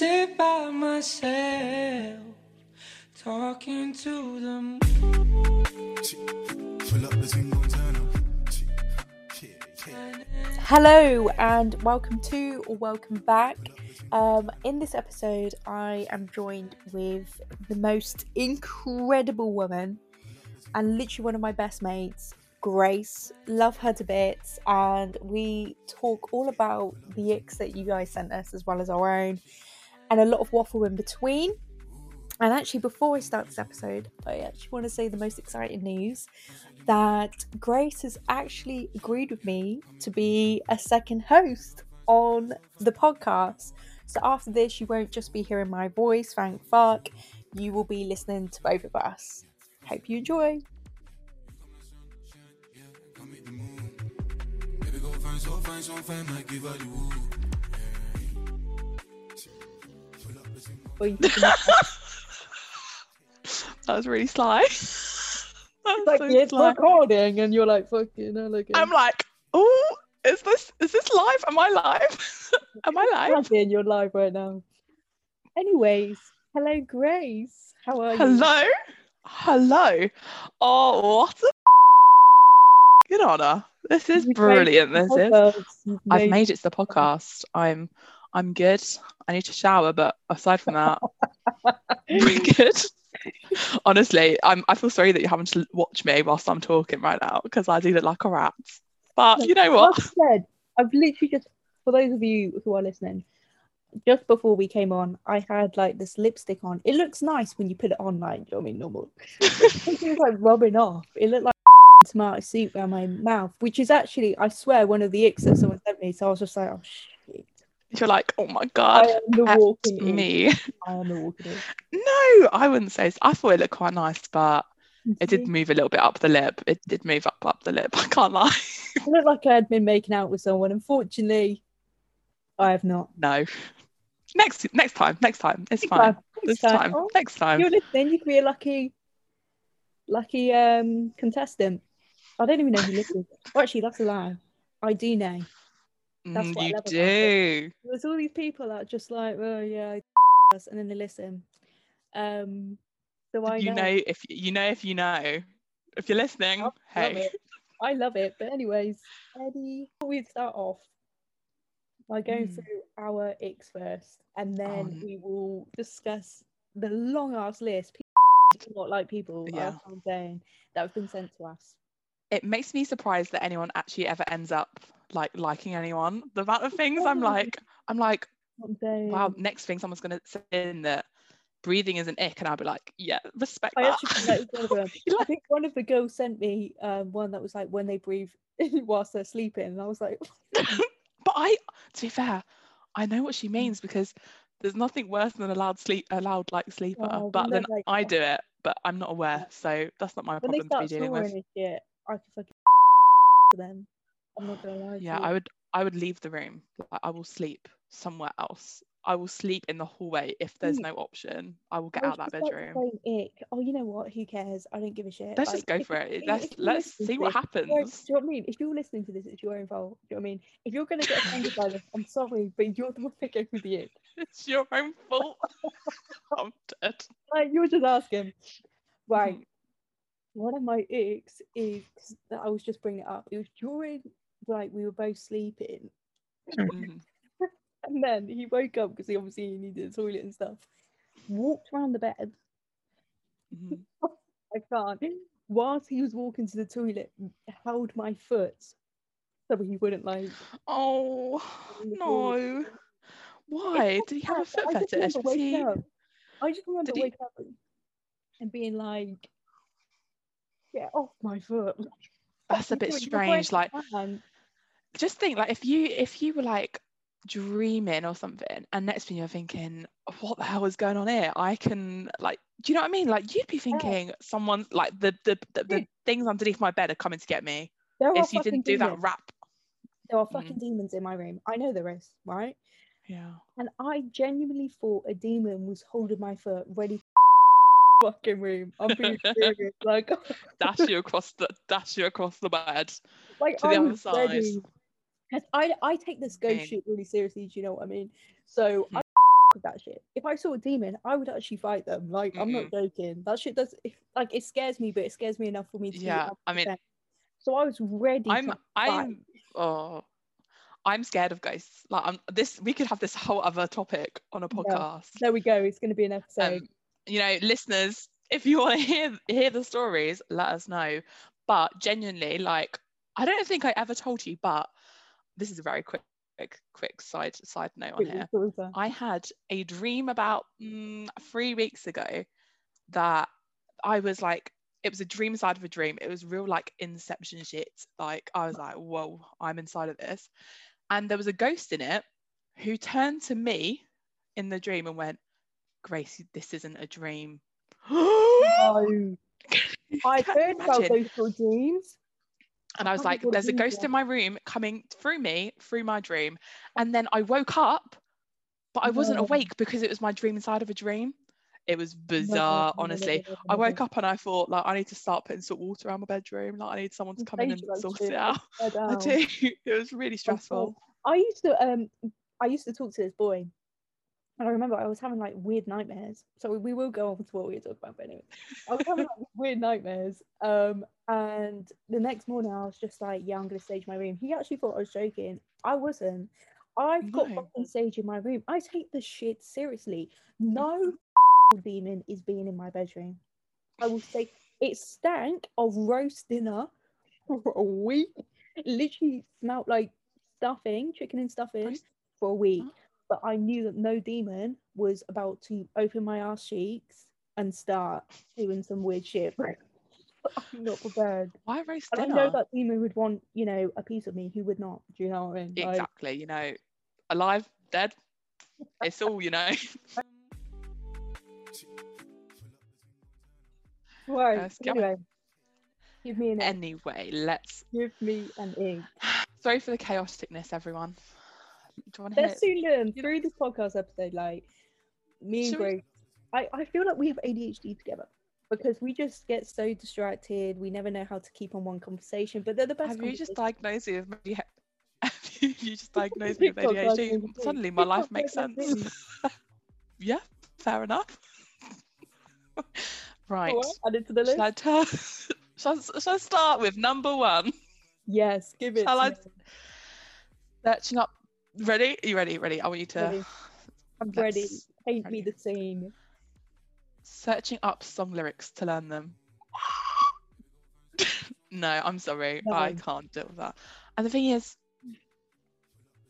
sit by myself, talking to the moon. Pull up the thing, gon' turn up. Yeah, yeah. Hello and welcome to or welcome back. Um, in this episode, I am joined with the most incredible woman and literally one of my best mates, Grace. Love her to bits, and we talk all about the icks that you guys sent us as well as our own, and a lot of waffle in between. And actually, before I start this episode, I actually want to say the most exciting news that Grace has actually agreed with me to be a second host on the podcast. So after this, you won't just be hearing my voice, thank fuck. You will be listening to both of us. Hope you enjoy. Or you can- oh, That was really sly. Like so it's sly. recording, and you're like, fucking hell again. I'm like, oh, is this is this live? Am I live? Am I live? in your live right now. Anyways, hello, Grace. How are you? Hello, hello. Oh, what a good honor. This is You've brilliant. This is. podcast. You've I've made it to the podcast. I'm I'm good. I need to shower, but aside from that, we're good. Honestly, I'm I feel sorry that you're having to watch me whilst I'm talking right now because I do look like a rat. But you know what? Like I said, I've literally just, for those of you who are listening, just before we came on, I had like this lipstick on. It looks nice when you put it on, like, you know what I mean, normal. it was like rubbing off. It looked like tomato soup around my mouth, which is actually, I swear, one of the icks that someone sent me. So I was just like, oh shit. You're like, oh my I god, am the that's walking ick. me. I am the. No, I wouldn't say. So. I thought it looked quite nice, but it did move a little bit up the lip. It did move up up the lip. I can't lie. I looked like I had been making out with someone. Unfortunately, I have not. no. Next next time. Next time. It's Next fine. time, This next time. Oh, Next time. You're listening, you could be a lucky, lucky um contestant. I don't even know who listens. Well, actually, that's a lie. I do know. That's Mm, what you do. There's all these people that are just like, oh yeah, and then they listen. Um, so I You know. know if you know if you know. If you're listening, I love hey. it. I love it. But anyways, Eddie, we start off by going Mm. through our icks first, and then Um, we will discuss the long ass list. People not like people. Yeah. I'm saying that have been sent to us. It makes me surprised that anyone actually ever ends up like liking anyone. The amount of things I'm like, I'm like, wow, next thing someone's gonna say in that breathing is an ick, and I'll be like, yeah, respect I that. actually think one of them. I think one of the girls sent me um, one that was like when they breathe whilst they're sleeping, and I was like, but I, to be fair, I know what she Mm. means because there's nothing worse than a loud sleep, a loud like sleeper. Oh, but then like- I do it, but I'm not aware, so that's not my when they problem to be dealing with. shit, I can fucking them. I'm not gonna lie. Yeah. I would, I would leave the room. Like, I will sleep somewhere else. I will sleep in the hallway if there's Mm. no option. I will get I out that just about to bedroom. ick. Oh, you know what? Who cares? I don't give a shit. Let's Like, just go if for it. if- Let's if let's see what this, happens. Do you know what I mean? If you're listening to this, it's your own fault. Do you know what I mean? If you're gonna get offended by this, I'm sorry, but you're the one that gave me the ick. It's your own fault. I'm dead. Like you were just asking. Right. Mhm. One of my icks is I was just bringing it up. It was during like we were both sleeping, Mhm. and then he woke up because he obviously needed the toilet and stuff. Walked around the bed. Mhm. I can't. Whilst he was walking to the toilet, held my foot so he wouldn't like. Oh the toilet. no! Why did he have a foot I just fetish? Was he? up. I just remember Did he- waking up and being like, "Get off my foot!" That's a bit strange. Like, man. Just think, like, if you if you were like dreaming or something, and next thing you're thinking, what the hell is going on here? I can like, do you know what I mean? Like, you'd be thinking someone's like the the the, the things underneath my bed are coming to get me. there If you didn't do that rap, There are Mm. fucking demons in my room. I know there is, right? yeah. And I genuinely thought a demon was holding my foot, ready to fucking room. I'm being serious. Like, Dash you across the dash you across the bed. like to the I other side. ready. 'Cause I I take this ghost shit really seriously. Do you know what I mean? So Hmm. I with that shit. If I saw a demon, I would actually fight them. Like I'm not joking. That shit does. If, like it scares me, but it scares me enough for me to. Yeah, I mean, so I was ready. I'm. I'm oh I'm scared of ghosts. Like I'm this we could have this whole other topic on a Yeah. podcast. There we go. It's going to be an episode. Um, you know, listeners, if you want to hear hear the stories, let us know. But genuinely, like I don't think I ever told you, but this is a very quick quick, quick side side note on here. I had a dream about mm, three weeks ago that I was like, it was a dream inside of a dream. It was real like inception shit. Like I was like, whoa, I'm inside of this. And there was a ghost in it who turned to me in the dream and went, grace this isn't a dream. No. I've heard about those dreams. And I was like, there's a ghost in my room coming through me, through my dream. And then I woke up, but I wasn't awake because it was my dream inside of a dream. It was bizarre, honestly. I woke up and I thought, like, I need to start putting salt water around my bedroom. Like, I need someone to come in and sort it out. I do. It was really stressful. I used to um I used to talk to this boy. And I remember I was having like weird nightmares. So we will go on to what we were talking about, but anyway. I was having like weird nightmares. Um and the next morning I was just like, Yeah, I'm gonna stage my room. He actually thought I was joking. I wasn't. I've got No. fucking stage in my room. I take the shit seriously. No demon is being in my bedroom. I will say it stank of roast dinner for a week. It literally smelled like stuffing, chicken and stuffing for a week. But I knew that no demon was about to open my ass cheeks and start doing some weird shit. I'm not prepared. Why roast And I dinner? know that demon would want, you know, a piece of me. Who would not? Do you know what I mean? Like, exactly. You know, alive, dead. It's all, you know. right. Let's. Anyway, give me an anyway, let's. Give me an egg. Sorry for the chaoticness, everyone. Do you want to? Let's soon learn through this podcast episode, like me and Should we- Grace. I, I feel like we have ADHD together because we just get so distracted. We never know how to keep on one conversation, but they're the best. Have you just diagnosed me with maybe? Have you just diagnosed me with ADHD? Suddenly, my life makes sense. yeah, fair enough. right. Alright, add it to the list. Shall I, tell, shall, I- shall I start with number one? Yes, give it. Shall I- Searching up. Ready? Are you ready? Ready? I want you to. Ready. I'm ready. Paint me the scene. Searching up song lyrics to learn them. no, I'm sorry. No. I can't deal with that. And the thing is,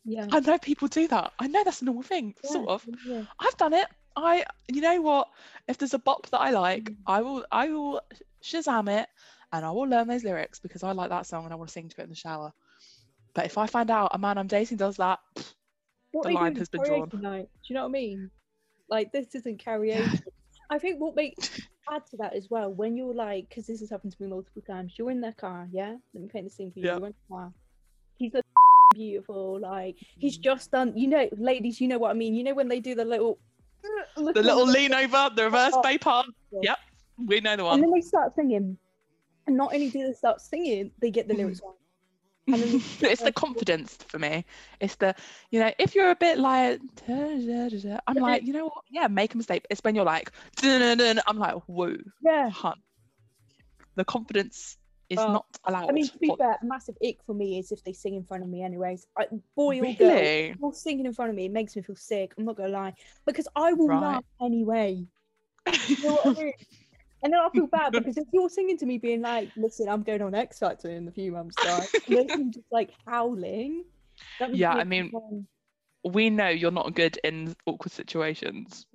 Yeah. I know people do that. I know that's a normal thing, yeah, sort of. Yeah. I've done it. I, you know what? If there's a bop that I like, Mm. I will, I will Shazam it, and I will learn those lyrics because I like that song and I want to sing to it in the shower. But if I find out a man I'm dating does that, What The line has been drawn. Night, do you know what I mean? Like this isn't karaoke. I think what makes add to that as well when you're like, because this has happened to me multiple times. You're in their car, yeah. Let me paint the scene for you. Yeah. You're in the car. He's a beautiful, like he's Mm. just done. You know, ladies, you know what I mean. You know when they do the little, the little lean over, the reverse Oh, bay part. yeah. Yep, we know the one. and then they start singing, and not only do they start singing, they get the lyrics wrong. Then it's the confidence for me. It's the, you know, if you're a bit like, I'm like, you know what? Yeah, make a mistake. It's when you're like, I'm like, whoa, yeah. hun. The confidence is Oh, not allowed. I mean, to be fair, a massive ick for me is if they sing in front of me. Anyways, I, boy or girl, really? singing in front of me, it makes me feel sick. I'm not gonna lie, because I will Right. laugh anyway. You know what I mean? And then I feel bad because if you're singing to me, being like, "Listen, I'm going on X Factor in a few months' time," you just like howling. Yeah, I mean, feel- we know you're not good in awkward situations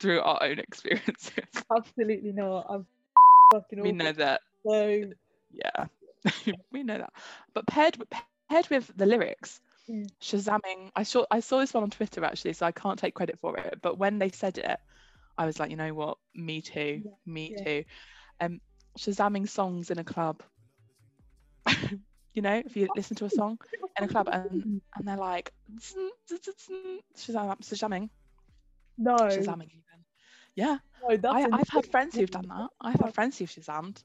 through our own experiences. absolutely not. I'm fucking we know that. So Yeah, we know that. But paired with, paired with the lyrics, Mm. Shazamming. I saw I saw this one on Twitter actually, so I can't take credit for it. But when they said it, I was like, you know what? Me too. Yeah, Me yeah. too. Um, Shazamming songs in a club. you know, if you listen to a song in a club and and they're like Shazam, Shazamming, no, Shazamming even. Yeah, no, I, a I've had friends who've done that. I've had friends who've shazammed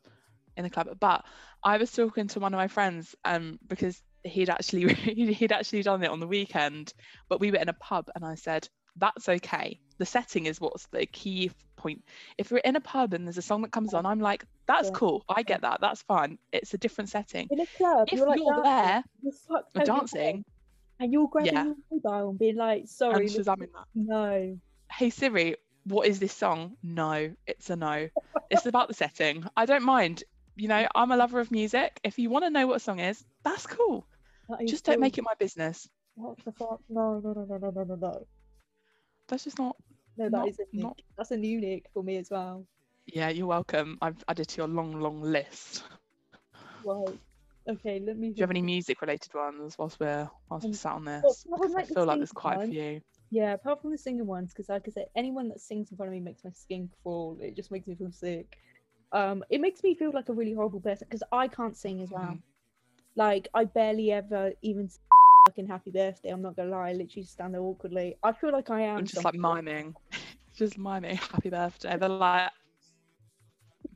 in the club. But I was talking to one of my friends um because he'd actually he'd actually done it on the weekend. But we were in a pub and I said, that's okay. The setting is what's the key point. If we're in a pub and there's a song that comes on, I'm like, that's Yeah. cool. I get that. That's fun. It's a different setting. In a club, If you're like you're dancing, there you're sucked or out your dancing and you're grabbing Yeah. your mobile and being like, "Sorry, and look- shazamming that, no." hey Siri, what is this song? No, it's a no. it's about the setting. I don't mind. You know, I'm a lover of music. If you want to know what a song is, that's cool. That is Just don't make it my business. What the fuck? No, no, no, no, no, no, no, no. That's just not. No, that Not- is a not- That's a unique for me as well. Yeah, you're welcome. I've added to your long, long list. Right. Okay, let me. Do you have any music related ones whilst we're whilst we're Um, sat on this? well, I I like to feel like there's quite a few. Yeah, apart from the singing ones, because like I said, anyone that sings in front of me makes my skin crawl. It just makes me feel sick. Um, it makes me feel like a really horrible person because I can't sing as well. Mhm. Like I barely ever even fucking happy birthday. I'm not gonna lie. I literally stand there awkwardly. I feel like I am. I'm just like miming, just miming. Happy birthday. They're like,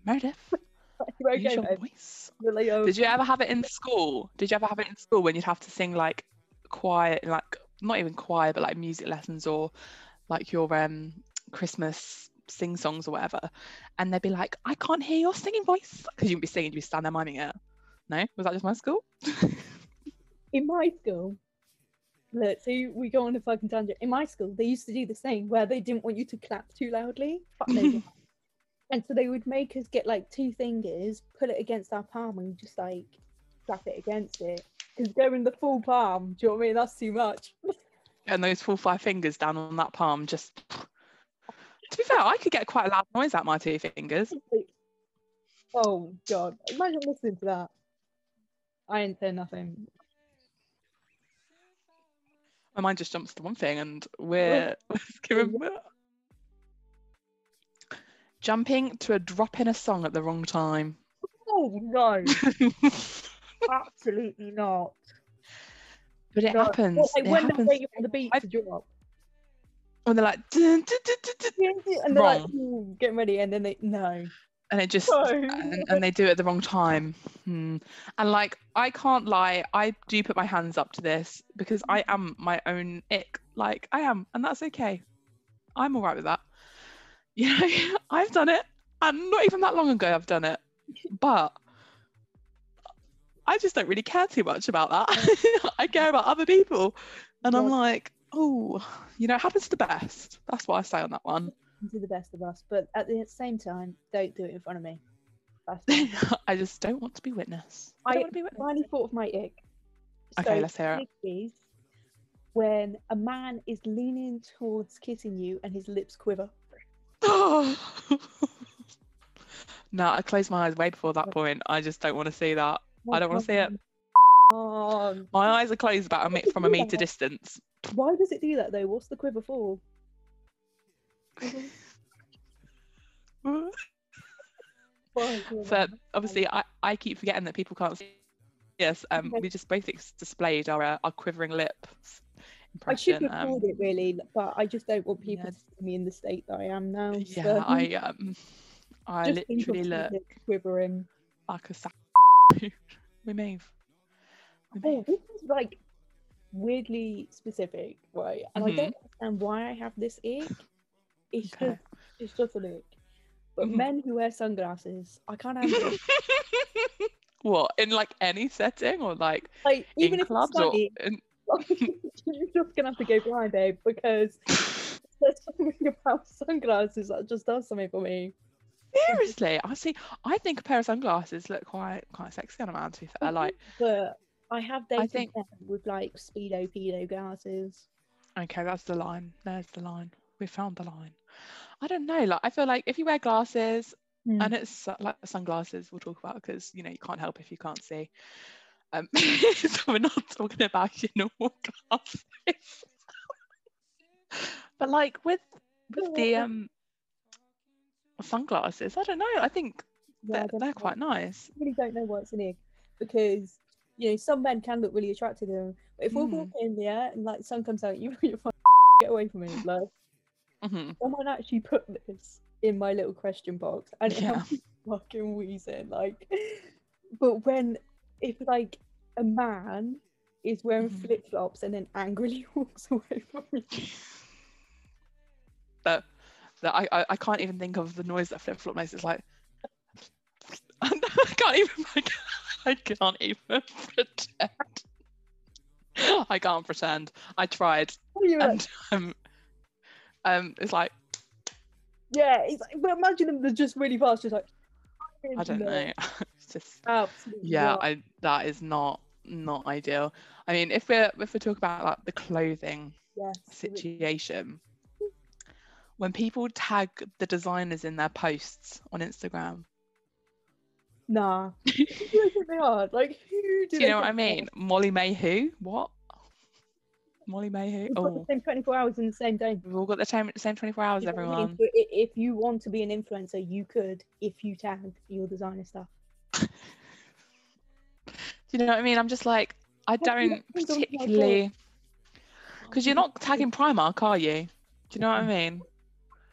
Meredith, Right, use okay, your voice. Oh, Did you ever have it in school? Did you ever have it in school when you'd have to sing like choir, like not even choir, but like music lessons or like your um Christmas sing songs or whatever? And they'd be like, I can't hear your singing voice because you wouldn't be singing, you'd be standing there miming it. No, was that just my school? in my school, look, so we go on a fucking tangent. In my school, they used to do this thing where they didn't want you to clap too loudly. And so they would make us get like two fingers, put it against our palm, and just like clap it against it. Because going the full palm, do you know what I mean? That's too much. and those full five fingers down on that palm just to be fair i could get quite a loud noise out my two fingers oh god, imagine listening to that. I ain't saying nothing. My mind just jumps to one thing and we're oh. giving jumping to a drop in a song at the wrong time Oh no, absolutely not. but it No. happens Well, like it when they're happens waiting the beat I- to drop. when they're like dun, dun, dun, and they're like Wrong. "Ooh, getting ready and then they no and it just and, and they do it at the wrong time. Hmm. and like i can't lie i do put my hands up to this because i am my own ick. Like i am and that's okay. I'm all right with that. You know i've done it and not even that long ago i've done it. But i just don't really care too much about that. I care about other people. And i'm like oh you know it happens to the best. That's what i say on that one to the best of us but at the same time don't do it in front of me i just don't want to be witness i I don't want to be witness finally thought of my ick Okay, let's hear it. when a man is leaning towards kissing you and his lips quiver no, I closed my eyes way before that point. I just don't want to see that. I don't want to see it. My eyes are closed about a me- from a meter distance. why does it do that though what's the quiver for Why? But obviously, I, I keep forgetting that people can't see us. Um, we just s- displayed our uh, our quivering lips I should impression. Um, it really, but I just don't want people yeah. to see me in the state that I am now. yeah, so I um, I just literally look quivering. like a sack. we move. We Oh, move. this is like weirdly specific, right? And I don't understand why I have this ick. It's Okay. just it's just an ick. But Mhm. men who wear sunglasses, I can't handle what in like any setting or like Like even in if clubs it's or in... you're just gonna have to go blind, babe, because there's something about sunglasses that just does something for me. Seriously, I see. I think a pair of sunglasses look quite quite sexy on a man. To be fair, like But I have dated think- men with like speedo pedo glasses. okay, that's the line. There's the line. We found the line. I don't know. Like I feel like if you wear glasses Hmm. and it's like sunglasses, we'll talk about because you know you can't help if you can't see. Um, so we're not talking about your normal glasses. but like with with the um sunglasses, I don't know. I think Yeah, they're, don't they're quite nice. really don't know what's in it because you know some men can look really attractive to them. But if we're Mm. walking in there and like sun comes out, you you're fucking get away from me. Like Mhm. someone actually put this in my little question box, and Yeah. I'm fucking wheezing. Like, but when if like a man is wearing Mhm. flip flops and then angrily walks away from me, that I, I I can't even think of the noise that flip flop makes. It's like I can't even I can't, I can't even pretend. I can't pretend. I tried, you like? and um, um, it's like Yeah, it's like, but imagine them they're just really fast, just like I don't know. It's just Absolutely yeah, not. I that is not not ideal. I mean, if we're if we talk about like the clothing yes, situation, when people tag the designers in their posts on Instagram, Nah. Who do they think they are? Like who do, do you know what I think they are? mean? Molly-Mae who? What? Molly-Mae who? We've got the Oh, same 24 hours in the same day. we've all got the same same 24 hours, You know what I mean? everyone. If you want to be an influencer, you could if you tag your designer stuff. Do you know what I mean? I'm just like, I don't looked into my particularly because you're not tagging Primark, are you? Do you know what I mean?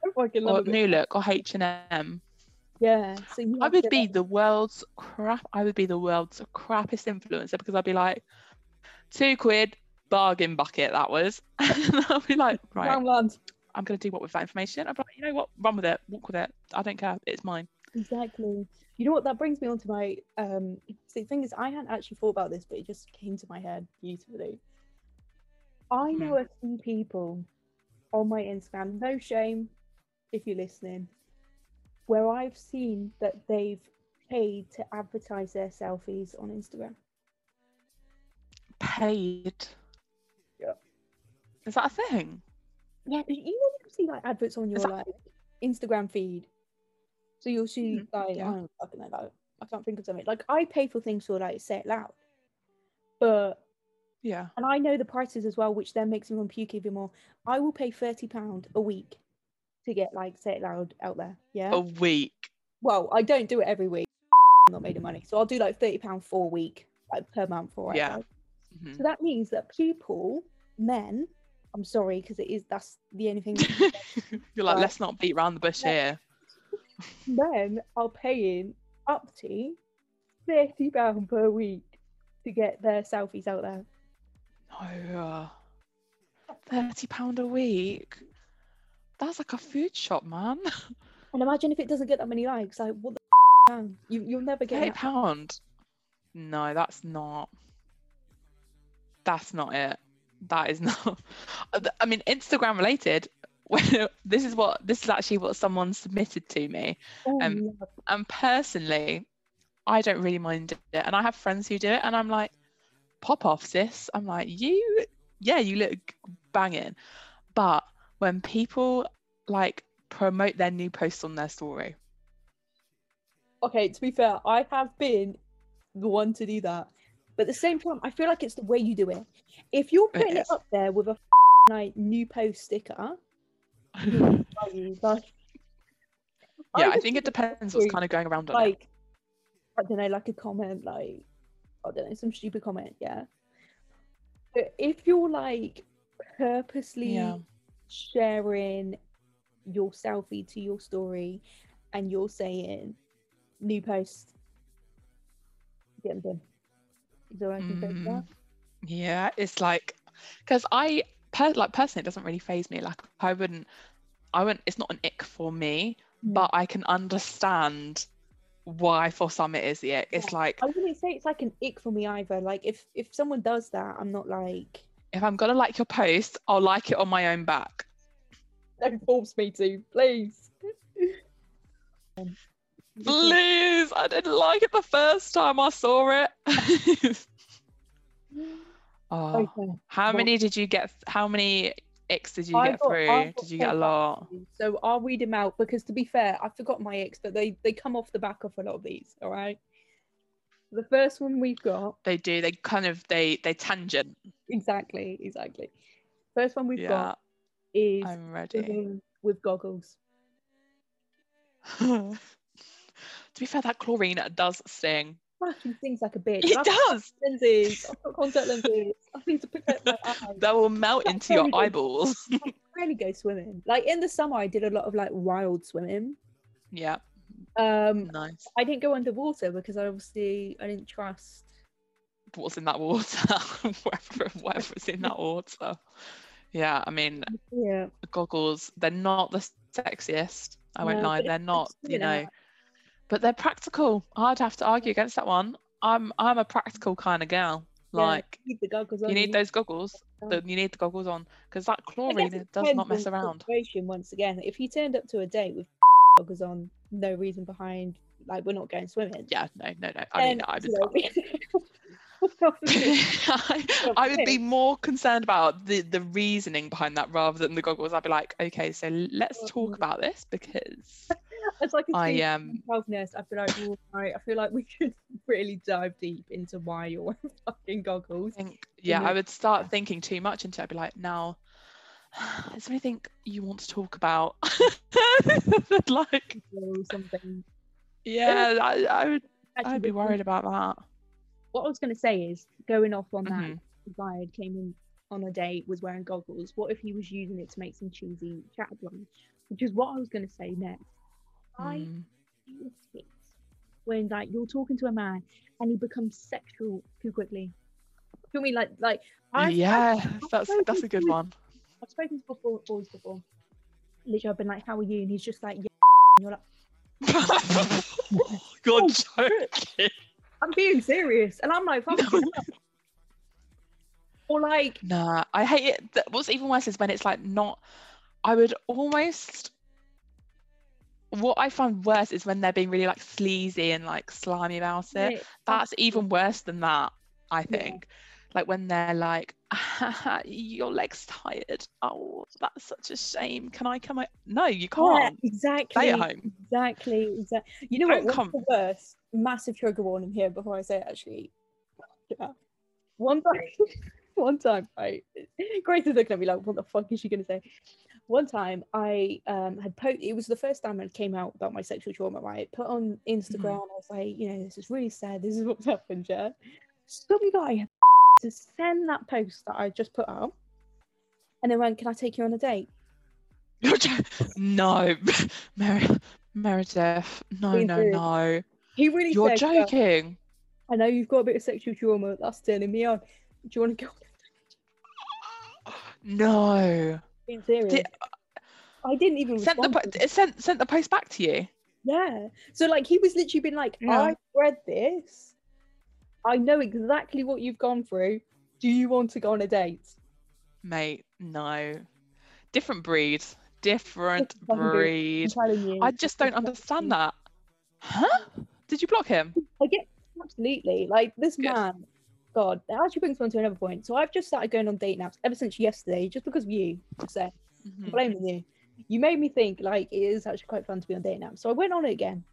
I Or it. New Look or H and M. Yeah. So I would to, be the world's crap. I would be the world's crappiest influencer because I'd be like, two quid bargain bucket. That was, and I'll be like, right. I'm gonna do what with that information. I'm like, you know what, run with it, walk with it. I don't care. It's mine. Exactly. You know what? That brings me on to my um. See, the thing is, I hadn't actually thought about this, but it just came to my head beautifully. I Hmm. know a few people on my Instagram. No shame, if you're listening, where I've seen that they've paid to advertise their selfies on Instagram. Paid. Yeah. Is that a thing? Yeah, you know you can see like adverts on your that- like Instagram feed. So you'll see Mhm, like yeah. I don't fucking know, like I can't think of something. Like I pay for things for like say it loud. But Yeah. and I know the prices as well, which then makes me want to puke even more. I will pay thirty pound a week to get like say it loud out there. Yeah. A week. Well, I don't do it every week. I'm not made of money, so I'll do like thirty pound for a week, like per month or Yeah. whatever. Mhm. So that means that people, men, I'm sorry because it is that's the only thing. You're like, Right. let's not beat around the bush here. men are paying up to thirty pound per week to get their selfies out there. No. uh, Thirty pound a week. That's like a food shop, man. And imagine if it doesn't get that many likes. Like what the f- man? You you'll never get that. pound. No, that's not. That's not it. That is not. I mean, Instagram related. When this is what this is actually what someone submitted to me, Oh, um, love. and personally, I don't really mind it, and I have friends who do it, and I'm like, pop off, sis. I'm like, you, yeah, you look banging, but when people like promote their new posts on their story, okay, to be fair, I have been the one to do that. But at the same time, I feel like it's the way you do it. If you're It putting it, is. up there with a like new post sticker, like, yeah, I just think it depends what's kind of going around on it. like I don't know, like a comment, like I don't know, some stupid comment, yeah. But if you're like purposely Yeah. sharing your selfie to your story and you're saying new post, get them done. Is there anything say to that? Mm, Yeah, it's like because I per- like personally, it doesn't really phase me. Like I wouldn't, I wouldn't. It's not an ick for me, Mm. but I can understand why for some it is the ick. It's Yeah. like I wouldn't say it's like an ick for me either. Like if if someone does that, I'm not like if I'm gonna like your post, I'll like it on my own back. don't force me to, please. Please, I didn't like it the first time I saw it. oh, Okay. how well- many did you get? How many icks did you I get got- through? Got Did you get a lot? So I'll read them out because to be fair, I forgot my ex, but they they come off the back of a lot of these. All right. The first one we've got They do. They kind of they they tangent. exactly exactly. First one we've Yeah, got is I'm ready. with goggles. to be fair, that chlorine does sting. Fucking things like a bitch. It I've does. lenses. I've got contact lenses. I need to protect my eyes. That will melt That's into your eyeballs. I rarely go swimming. Like in the summer, I did a lot of like wild swimming. yeah, Um, nice. I didn't go underwater because I obviously I didn't trust. What's in that water? whatever, whatever's in that water. Yeah, I mean, Yeah. goggles. They're not the sexiest. I won't lie, they're not, you know, know, but they're practical. I'd have to argue against that one. I'm I'm a practical kind of girl. Yeah, Like the goggles on. you need those goggles. The, you need the goggles on because that chlorine does not mess around. Once again, if you turned up to a date with goggles on, no reason behind, like we're not going swimming. Yeah, no, no, no. I mean, then, I would. you I, I would be more concerned about the the reasoning behind that rather than the goggles. I'd be like, okay, so let's talk Mhm. about this because it's like a I scene um from health nurse. I'd be like, "Oh, right, I feel like we could really dive deep into why you're wearing fucking goggles. think yeah, I would start thinking too much into it. I'd be like, now, is there anything you want to talk about? like, something. yeah, I, I would. Actually, I'd be worried about that. What I was going to say is, going off on that, Mhm. the guy came in on a date was wearing goggles. What if he was using it to make some cheesy chatterbox? Which is what I was going to say next. I Mm. hate it when like you're talking to a man and he becomes sexual too quickly. Do you mean like like I yeah, that's spoken that's a good one. I've spoken to before boys before. Literally, I've been like, "How are you?" And he's just like, "Yeah." And you're like, You're Oh, joking. "I'm being serious," and I'm like. Or like, Nah, I hate it. What's even worse is when it's like not. I would almost. What I find worse is when they're being really like sleazy and like slimy about it. That's even worse than that, I Yeah. think. Like when they're like, your leg's tired. Oh, that's such a shame. Can I come? o-" No, you can't. exactly. Stay at home. Exactly. Exactly. You know Don't what? come. What's the worst? Massive trigger warning here before I say it. Actually, Yeah. one time, one time, right? Grace is looking at me like, "What the fuck is she gonna say?" One time, I um had po- It was the first time it came out about my sexual trauma. Right? Put on Instagram. I was like, you know, this is really sad. This is what's happened. Yeah. Some guy had to send that post that I just put out and then went, "Can I take you on a date?" No, Mer- Meredith. No, no, no. He really You're said, "Well, joking. I know you've got a bit of sexual trauma. That's turning me on. Do you want to go? No. Being serious. Did- uh, I didn't even Sent the respond. po- to sent sent the post back to you. Yeah. So like he was literally been like, Yeah. I read this. I know exactly what you've gone through. Do you want to go on a date? Mate, no. Different breed. Different Different breed. I'm breed. telling you. I just don't understand that. Huh? Did you block him? I get absolutely like this Good. man. God, that actually brings me on to another point. So I've just started going on date naps ever since yesterday, just because of you. Say, Mhm. Blaming you. You made me think like it is actually quite fun to be on date naps. So I went on it again.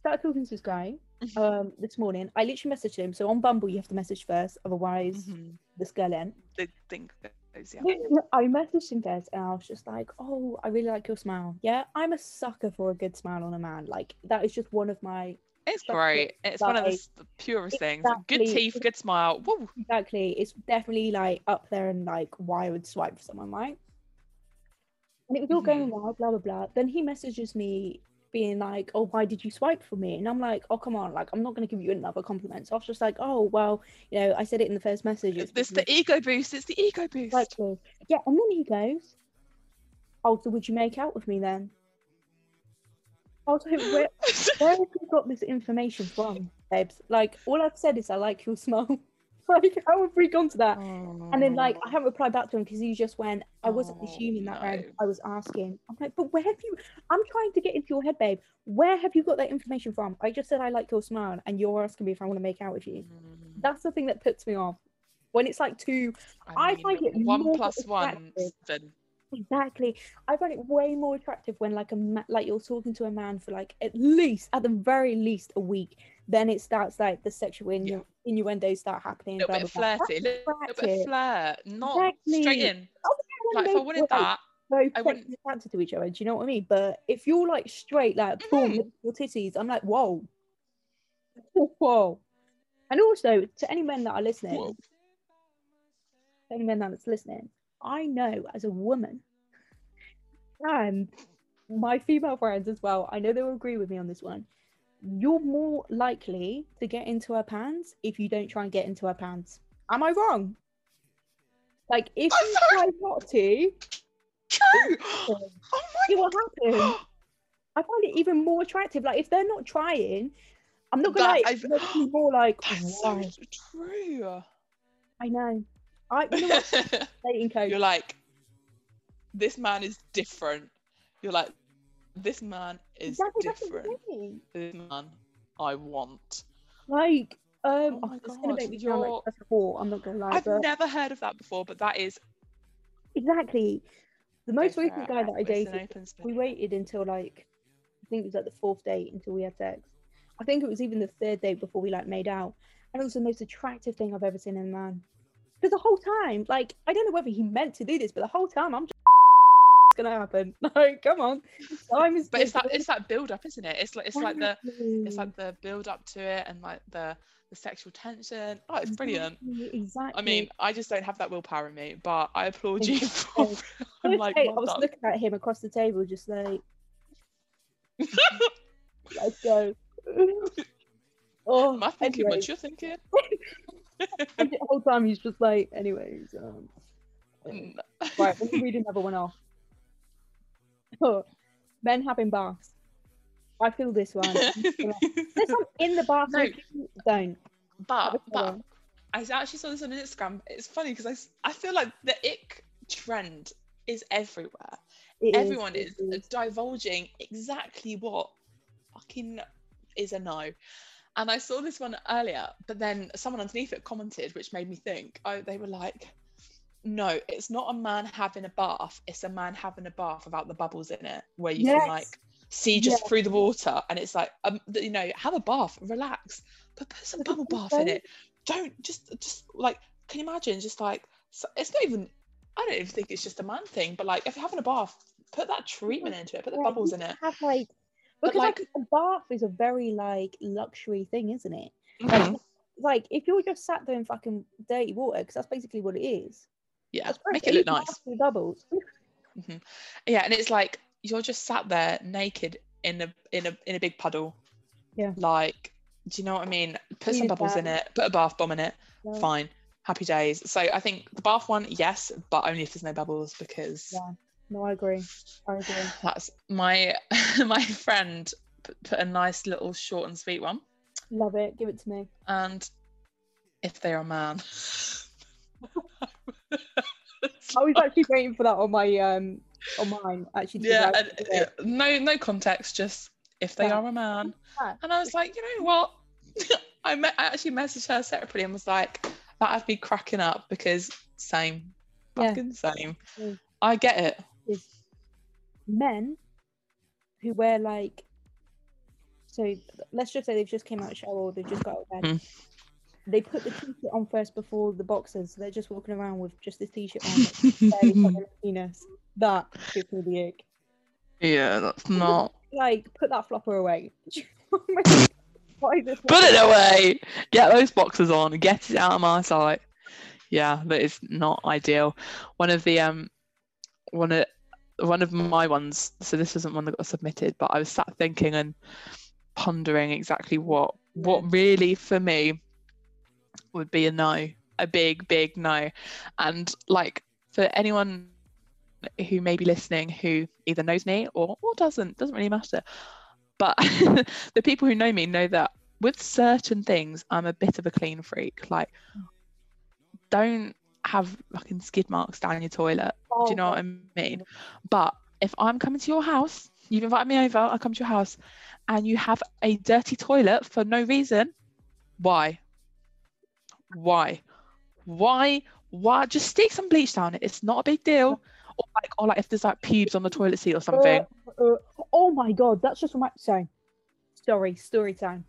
Started talking to this guy um this morning. I literally messaged him. So on Bumble you have to message first, otherwise Mhm. this girl in. The thing yeah. I messaged him first and I was just like, Oh, I really like your smile. Yeah, I'm a sucker for a good smile on a man. Like that is just one of my It's great. It's one of the, like- purest things. Good teeth, good smile. Woo. exactly it's definitely like up there and like why I would swipe for someone, right? And it was all going mm-hmm. well, blah blah blah. Then he messages me being like, Oh, why did you swipe for me? And I'm like, Oh come on, like I'm not gonna give you another compliment. So I was just like, Oh well, you know, I said it in the first message. It's it's this the ego boost. It's the ego boost. Exactly. Yeah, and then he goes, Oh, so would you make out with me then? I was like, where, where have you got this information from, babes? Like, all I've said is I like your smile. like, how have we gone to that? And then, like, I haven't replied back to him because he just went, I wasn't Oh, assuming that round. no. I was asking. I'm like, but where have you? I'm trying to get into your head, babe. Where have you got that information from? I just said I like your smile, and you're asking me if I want to make out with you. Mm, That's the thing that puts me off. When it's like two, I mean, find it one plus one. Then Exactly. I find it way more attractive when like a ma- like you're talking to a man for like at least at the very least a week. Then it starts like the sexual innu- innuendos start happening. a little blah, bit blah, flirty, a little, little bit flirt, not straight in. Oh, yeah, Like if I wanted like, that, both I wouldn't- attracted to each other. Do you know what I mean? But if you're like straight, like boom, Mhm. look at your titties, I'm like, whoa, whoa. And also to any men that are listening, any men that's listening, I know as a woman, and my female friends as well, I know they'll agree with me on this one. You're more likely to get into her pants if you don't try and get into her pants. Am I wrong? Like if I'm you try not to, true. Oh See what happened? I find it even more attractive. Like if they're not trying, I'm not gonna That- like I've- it makes me more like That's why? so true. I know. I you know what dating coach. You're like, this man is different. You're like, this man is exactly different. This man I want. Like um, Oh my it's gonna make me sound like such a whore. I'm not gonna lie, I've but never heard of that before, but that is exactly the most recent guy that I dated. We waited until like I think it was like the fourth date until we had sex. I think it was even the third date before we like made out, and it was the most attractive thing I've ever seen in a man. Because the whole time, like, I don't know whether he meant to do this, but the whole time I'm just it's gonna happen. Like, come on, time is. But it's that it's that build up, isn't it? It's like it's like the it's like the build up to it and like the the sexual tension. Oh, it's brilliant. Exactly. I mean, I just don't have that willpower in me, but I applaud you for. I'm like, I was done. looking at him across the table, just like, let's go. oh, Am I thinking anyways, what you're thinking? The whole time he's just like, anyways. Um, Mm, right, let me read another one off. Oh, men having baths. I feel this one. There's some in the bath. No. Don't. but but? I actually saw this on Instagram. It's funny because I, I feel like the ick trend is everywhere. It Everyone is divulging exactly what fucking is a no. And I saw this one earlier, but then someone underneath it commented, which made me think. Oh, they were like, "No, it's not a man having a bath. It's a man having a bath without the bubbles in it, where you Yes. can like see just Yes. through the water, and it's like, um, you know, have a bath, relax, but put some bubble bath in it. Don't just just like, can you imagine? Just like, so it's not even. I don't even think it's just a man thing, but like, if you're having a bath, put that treatment into it, put the Yeah, bubbles in it. Have like because like, like- a bath is a very like luxury thing, isn't it? Mhm. Like if you're just sat there in fucking dirty water, because that's basically what it is. Yeah, make it look nice. the Bubbles. Yeah, and it's like you're just sat there naked in a in a in a big puddle. Yeah. Like, do you know what I mean? Put some bubbles in it, put a bath bomb in it, Yeah. fine. Happy days. So I think the bath one, yes, but only if there's no bubbles because Yeah. No, I agree. I agree. that's my my friend put, a nice little short and sweet one. Love it. Give it to me. And if they're a man. I was actually waiting for that on my um on mine actually. yeah, and, uh, no no context, just if they Yeah. are a man. Yeah. And I was like, you know what? I, me- I actually messaged her separately and was like, that'd be cracking up because same, Yeah. fucking same. Mm. I get it. Is men who wear like so let's just say they've just came out of shower or they've just got out of bed. Mm. They put the t-shirt on first before the boxers. So they're just walking around with just this t-shirt on, that's barely covering their penis. That gives me the ick. yeah, that's not. Like, put that flopper away. This Put it away. Get those boxes on. Get it out of my sight. Yeah, that is not ideal. One of the um, one of one of my ones. So this isn't one that got submitted, but I was sat thinking and pondering exactly what what mm. really for me would be a no, a big big no, and like for anyone who may be listening who either knows me or or doesn't doesn't really matter but the people who know me know that with certain things i'm a bit of a clean freak. Like mm. don't have fucking skid marks down your toilet. Oh, do you know what i mean? But if i'm coming to your house you've invited me over i come to your house and you have a dirty toilet for no reason why? Why? Why? Why? Just stick some bleach down it. It's not a big deal. Or like or like if there's like pubes on the toilet seat or something. Uh, uh, oh my god, that's just what I'm sorry. Story, story time.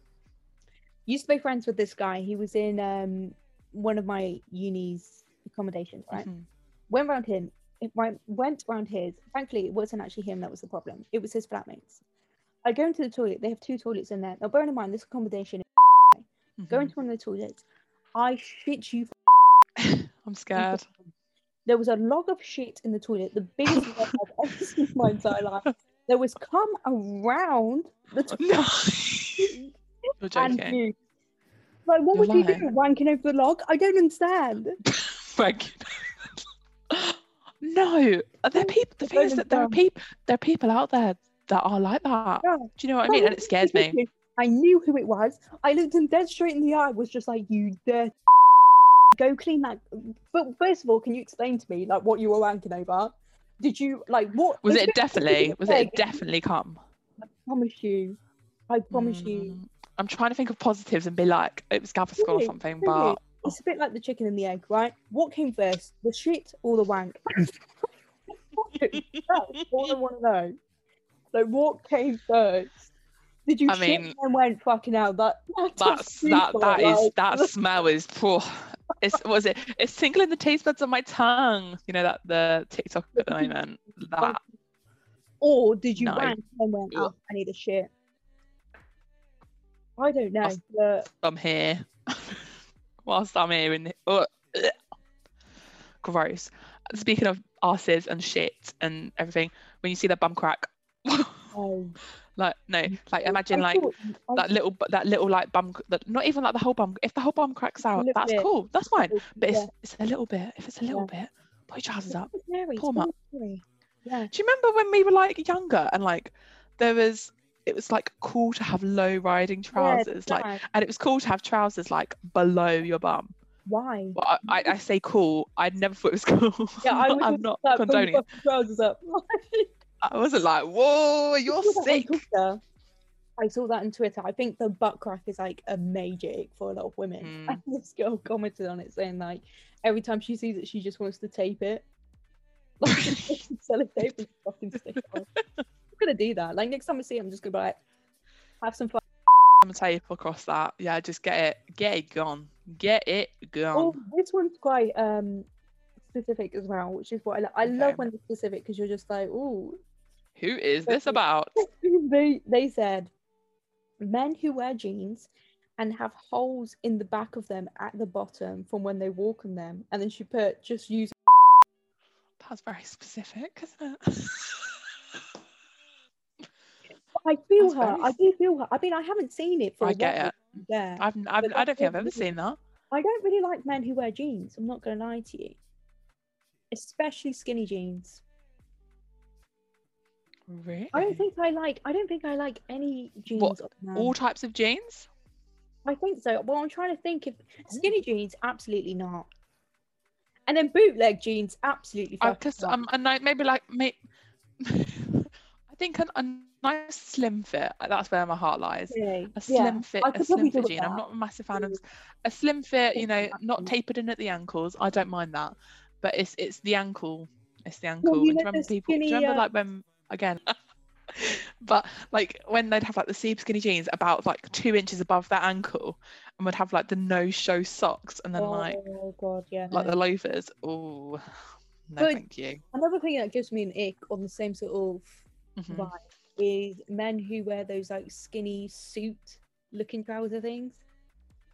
Used to be friends with this guy. He was in um one of my uni's accommodations, right? Mhm. Went round him. It went went round his. Thankfully, it wasn't actually him that was the problem. It was his flatmates. I go into the toilet. They have two toilets in there. Now, bearing in mind, this accommodation. Go Mhm. into one of the toilets. I shit you. i'm scared There was a log of shit in the toilet, the biggest log I've ever seen in my entire life. There was come around the toilet. No. You're joking. you. Like, what You're would you do? Wanking over the log? I don't understand. Thank you. No, there are people. The thing is that there are people. There are people out there that are like that. Yeah. Do you know what I mean? And it scares me. I knew who it was. I looked him dead straight in the eye. Was just like, "You dirty, go clean that." But first of all, can you explain to me like what you were wanking over? Did you like what? Was it definitely? Was it definitely come? I promise you. I promise you. Mm, I'm trying to think of positives and be like, it was Gaviscon or something, Really? but It's a bit like the chicken and the egg, right? What came first, the shit or the wank? That's all I want to know. So what came first? Did you I shit mean, and went fucking out? That that's that that is like, that smell is poor. It's what was it? It's tingling the taste buds on my tongue. You know that the TikTok at the moment. That Or did you No. wank and went, Ugh. oh, I need a shit? I don't know, I'm here. Whilst I'm here in oh, gross. Speaking of asses and shit and everything, when you see that bum crack, um, like no, like imagine I like thought- that little that little like bum that not even like the whole bum if the whole bum cracks out that's bit. cool that's fine but yeah, it's, it's a little bit if it's a little bit put your trousers up it's scary, it's pull 'em up. scary. Yeah. do you remember when we were like younger and like there was it was like cool to have low riding trousers like yeah. and it was cool to have trousers like below your bum Why? well, I, I, say cool I never thought it was cool Yeah, I I'm not like, condoning it trousers up. I wasn't like whoa you're I saw that on sick I saw that on Twitter. I think the butt crack is like a major ick for a lot of women. Mm. And this girl commented on it saying like every time she sees it, she just wants to tape it. Like sellotape and fucking stick it on. Gonna do that. Like next time I see it, I'm just gonna be like, have some fun. I'm gonna tape across that yeah just get it get it gone get it gone Oh, this one's quite um specific as well, which is what I, lo- I Okay. love when it's specific because you're just like, oh, Who is this about? they they said men who wear jeans and have holes in the back of them at the bottom from when they walk on them and then she put just use That's very specific, isn't it? i feel her i do feel her i mean i haven't seen it for I a get it. yeah I've, I've, I don't think I've ever seen that. i don't really like men who wear jeans i'm not gonna lie to you especially skinny jeans Really? i don't think i like i don't think i like any jeans What. All types of jeans? I think so. Well, I'm trying to think if skinny jeans, absolutely not. And then bootleg jeans, absolutely. I fucking just not. um, and like maybe like me. I think an, a nice slim fit. uh, That's where my heart lies. Okay, A yeah, slim fit, a slim fit jean. I'm not a massive fan of a slim fit. You know, not tapered in at the ankles. I don't mind that, but it's it's the ankle. It's the ankle. you and do remember people? Do you skinny, remember like when again? but like when they'd have like the super skinny jeans about like two inches above their ankle, and would have like the no show socks, and then like oh god, yeah. like no. the loafers. Oh, no, But- thank you. Another thing that gives me an ick on the same sort of Mhm. vibe is men who wear those like skinny suit looking trouser things.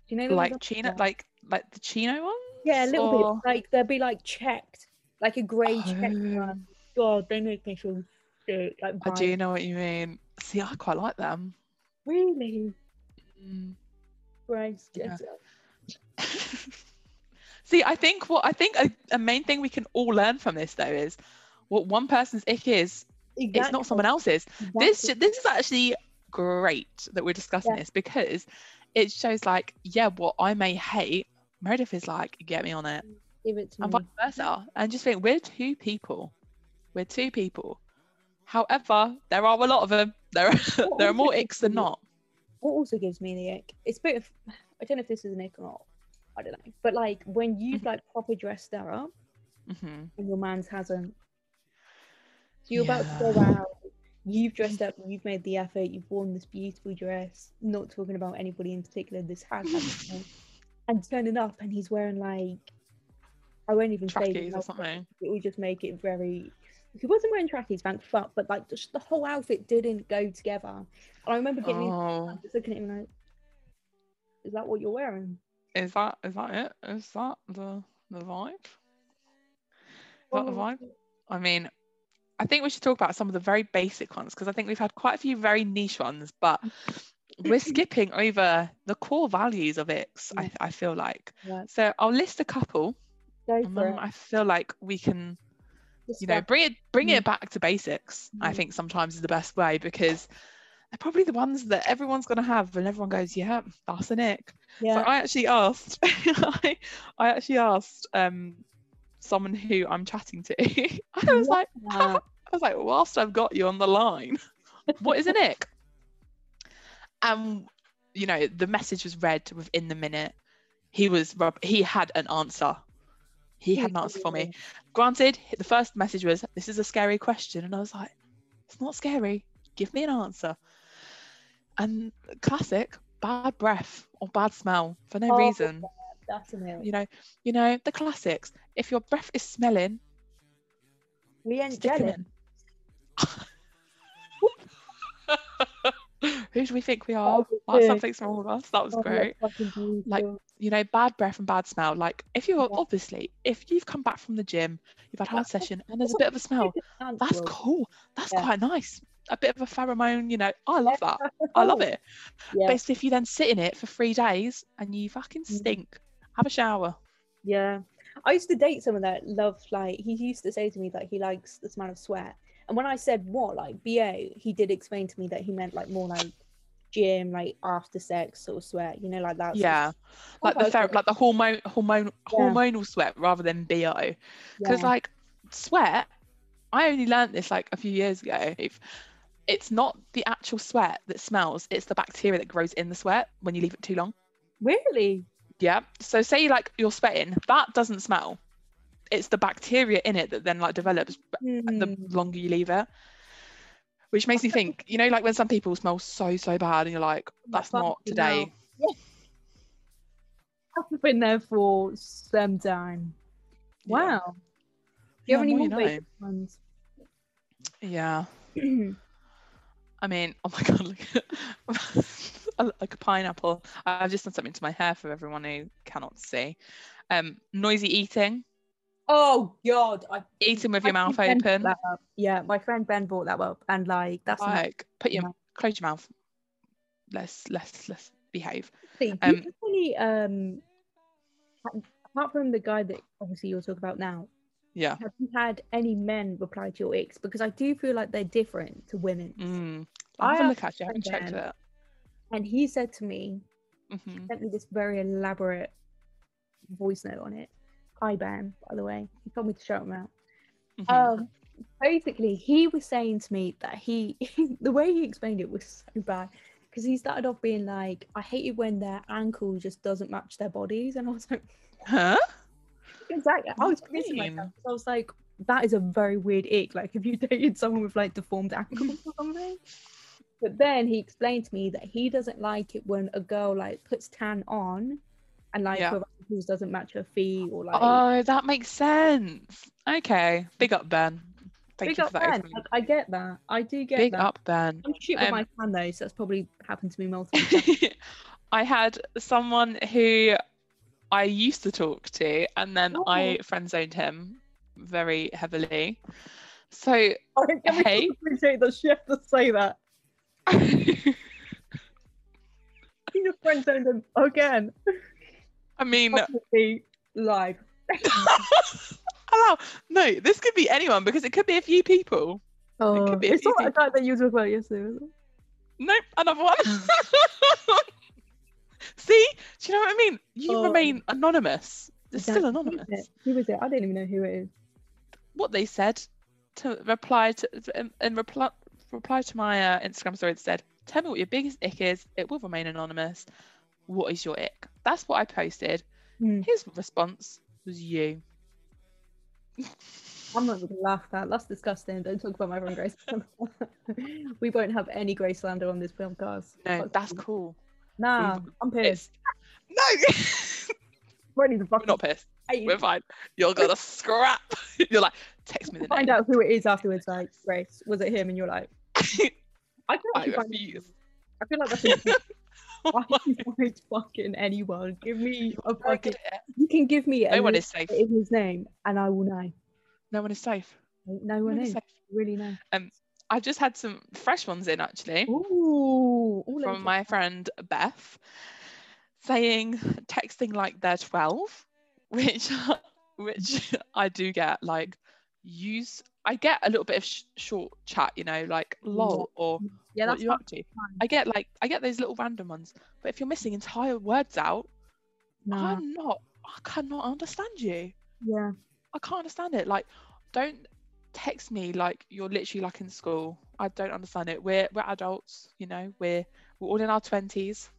Do you know Like chino, about? like like the chino ones. yeah, a little or- bit. Like they'll be like checked, like a grey checked Oh, one. God, they make me feel. Like, I do know what you mean. See, I quite like them. Really, Mm. Yeah. See, I think what I think a, a main thing we can all learn from this though is what one person's ick is, it's not someone else's. This Exactly. this is actually great that we're discussing Yeah. this because it shows like, yeah, what I may hate, Meredith is like, get me on it, Give it to and me. vice versa. And just think we're two people. We're two people. However, there are a lot of them. There are there are more icks than not. What also gives me the ick? It's a bit of I don't know if this is an ick or not. I don't know. But like when you've Mhm. like proper dressed her up hmm and your man's hasn't. So you're about to go out, you've dressed up, you've made the effort, you've worn this beautiful dress, not talking about anybody in particular, this has happened. and turning up and he's wearing like I won't even say Trackies or something. It would just make it very he wasn't wearing trackies, thank fuck, but like just the whole outfit didn't go together. And I remember getting Oh, just looking at him like, is that what you're wearing? is that is that it? Is that the the vibe? Is that the vibe? I mean, I think we should talk about some of the very basic ones because I think we've had quite a few very niche ones, but we're skipping over the core values of icks. I, Yeah. I feel like Yeah, so. I'll list a couple, go and then it. I feel like we can you know bring it bring it back to basics i Mm. think sometimes is the best way because they're probably the ones that everyone's going to have and everyone goes yeah that's an ick yeah. so i actually asked I, I actually asked um someone who i'm chatting to. I was like i was like whilst i've got you on the line what is a nick? and you know the message was read within the minute. He was he had an answer. He had an answer for me. Granted the first message was this is a scary question. And i was like it's not scary. Give me an answer. And classic bad breath or bad smell for no Oh, reason That's you know you know the classics if your breath is smelling We ain't jealous. who do we think we are was that's good. something small of us that was Oh, great Like, you know, bad breath and bad smell. Like if you're Yeah. obviously if you've come back from the gym, you've had a hard session and there's a bit of a smell, that's cool. That's Yeah. quite nice. A bit of a pheromone, you know. I love that. I love it. Yeah. But if you then sit in it for three days and you fucking Mm. stink, have a shower. Yeah. I used to date someone that loved like he used to say to me that he likes the smell of sweat. And when I said what, like BO, he did explain to me that he meant like more like gym, like after sex sort of sweat, you know, like that. Yeah. Like the ther- like the hormone hormone Yeah. hormonal sweat rather than BO. Because yeah. like sweat, I only learned this like a few years ago. It's not the actual sweat that smells, it's the bacteria that grows in the sweat when you leave it too long. really? Yeah. So say like you're sweating, that doesn't smell. It's the bacteria in it that then like develops b- the Hmm. longer you leave it. Which makes me think, you know, like when some people smell so so bad and you're like, that's not fucking today. I've been there for some time. Yeah. Wow. Do you Yeah, have any more more you basic ones? Yeah. I mean, oh my god, like, I look like a pineapple. I've just done something to my hair for everyone who cannot see. Um, noisy eating, oh God! I eating with your mouth open. Yeah, my friend Ben brought that up, and like that's not Like, put your close your mouth. Let's let's let's behave. See, Um, you any um apart from the guy that obviously you'll talk about now, Yeah. have you had any men reply to your ex? Because I do feel like they're different to women. Mm. I I'll have a look actually. I haven't checked it. And he said to me, hmm sent me this very elaborate voice note on it. Hi Ben, by the way. He told me to shout him out. Mm-hmm. Um basically he was saying to me that he the way he explained it was so bad. Because he started off being like, I hate it when their ankle just doesn't match their bodies. And I was like, huh? Exactly. I was do you pissing myself. I was like, that is a very weird ick. Like, if you dated someone with like deformed ankles or something. But then he explained to me that he doesn't like it when a girl like puts tan on and like Yeah. her ankles doesn't match her feet or like. Oh, that makes sense. Okay. Big up, Ben. Thank big you up for that. Ben. Like, I get that. I do get that. Big that. up, Ben. I'm shit with Um, my tan though, so that's probably happened to me multiple times. I had someone who I used to talk to, and then I Oh. friend zoned him very heavily. So, I can Hey. appreciate that she has to say that. Your friend zoned him again. I mean, Publicly live. hello. No, this could be anyone because it could be a few people. Oh, could be a it's few not a guy that you were talking about yesterday. Was it? Nope, another one. Oh. See, do you know what I mean? You Oh. remain anonymous. It's still Exactly. Who anonymous. was it? Who was it? I don't even know who it is. what they said to reply to in, in reply reply to my uh, Instagram story it said, "Tell me what your biggest ick is. It will remain anonymous. What is your ick?" That's what I posted. Hmm. His response was you. I'm not even gonna laugh at that. That's disgusting. Don't talk about my friend Grace. we won't have any Grace slander on this podcast. No, that's cool. Nah, We've- I'm pissed. No, we're not pissed. hate. We're fine. You're gonna scrap. You're like, text me the find out who it is afterwards. Like Grace, was it him? And you're like, I can I find. refuse. I feel like that's. A, why you find fucking anyone? Give me a fucking. it. Eh? You can give me a No one is safe. in his name, and I will know. No one is safe. No No one one is is. safe. Really know. Um, I've just had some fresh ones in actually. Ooh, all from my friend Beth saying texting like they're 12 which which I do get like use I get a little bit of sh- short chat, you know, like mm. lol or Yeah, what that's you fine. up to. I get like I get those little random ones, but if you're missing entire words out, No. I'm not. I cannot understand you. Yeah. I can't understand it. Like, don't text me like you're literally like in school. I don't understand it. We're we're adults, you know. We're we're all in our twenties.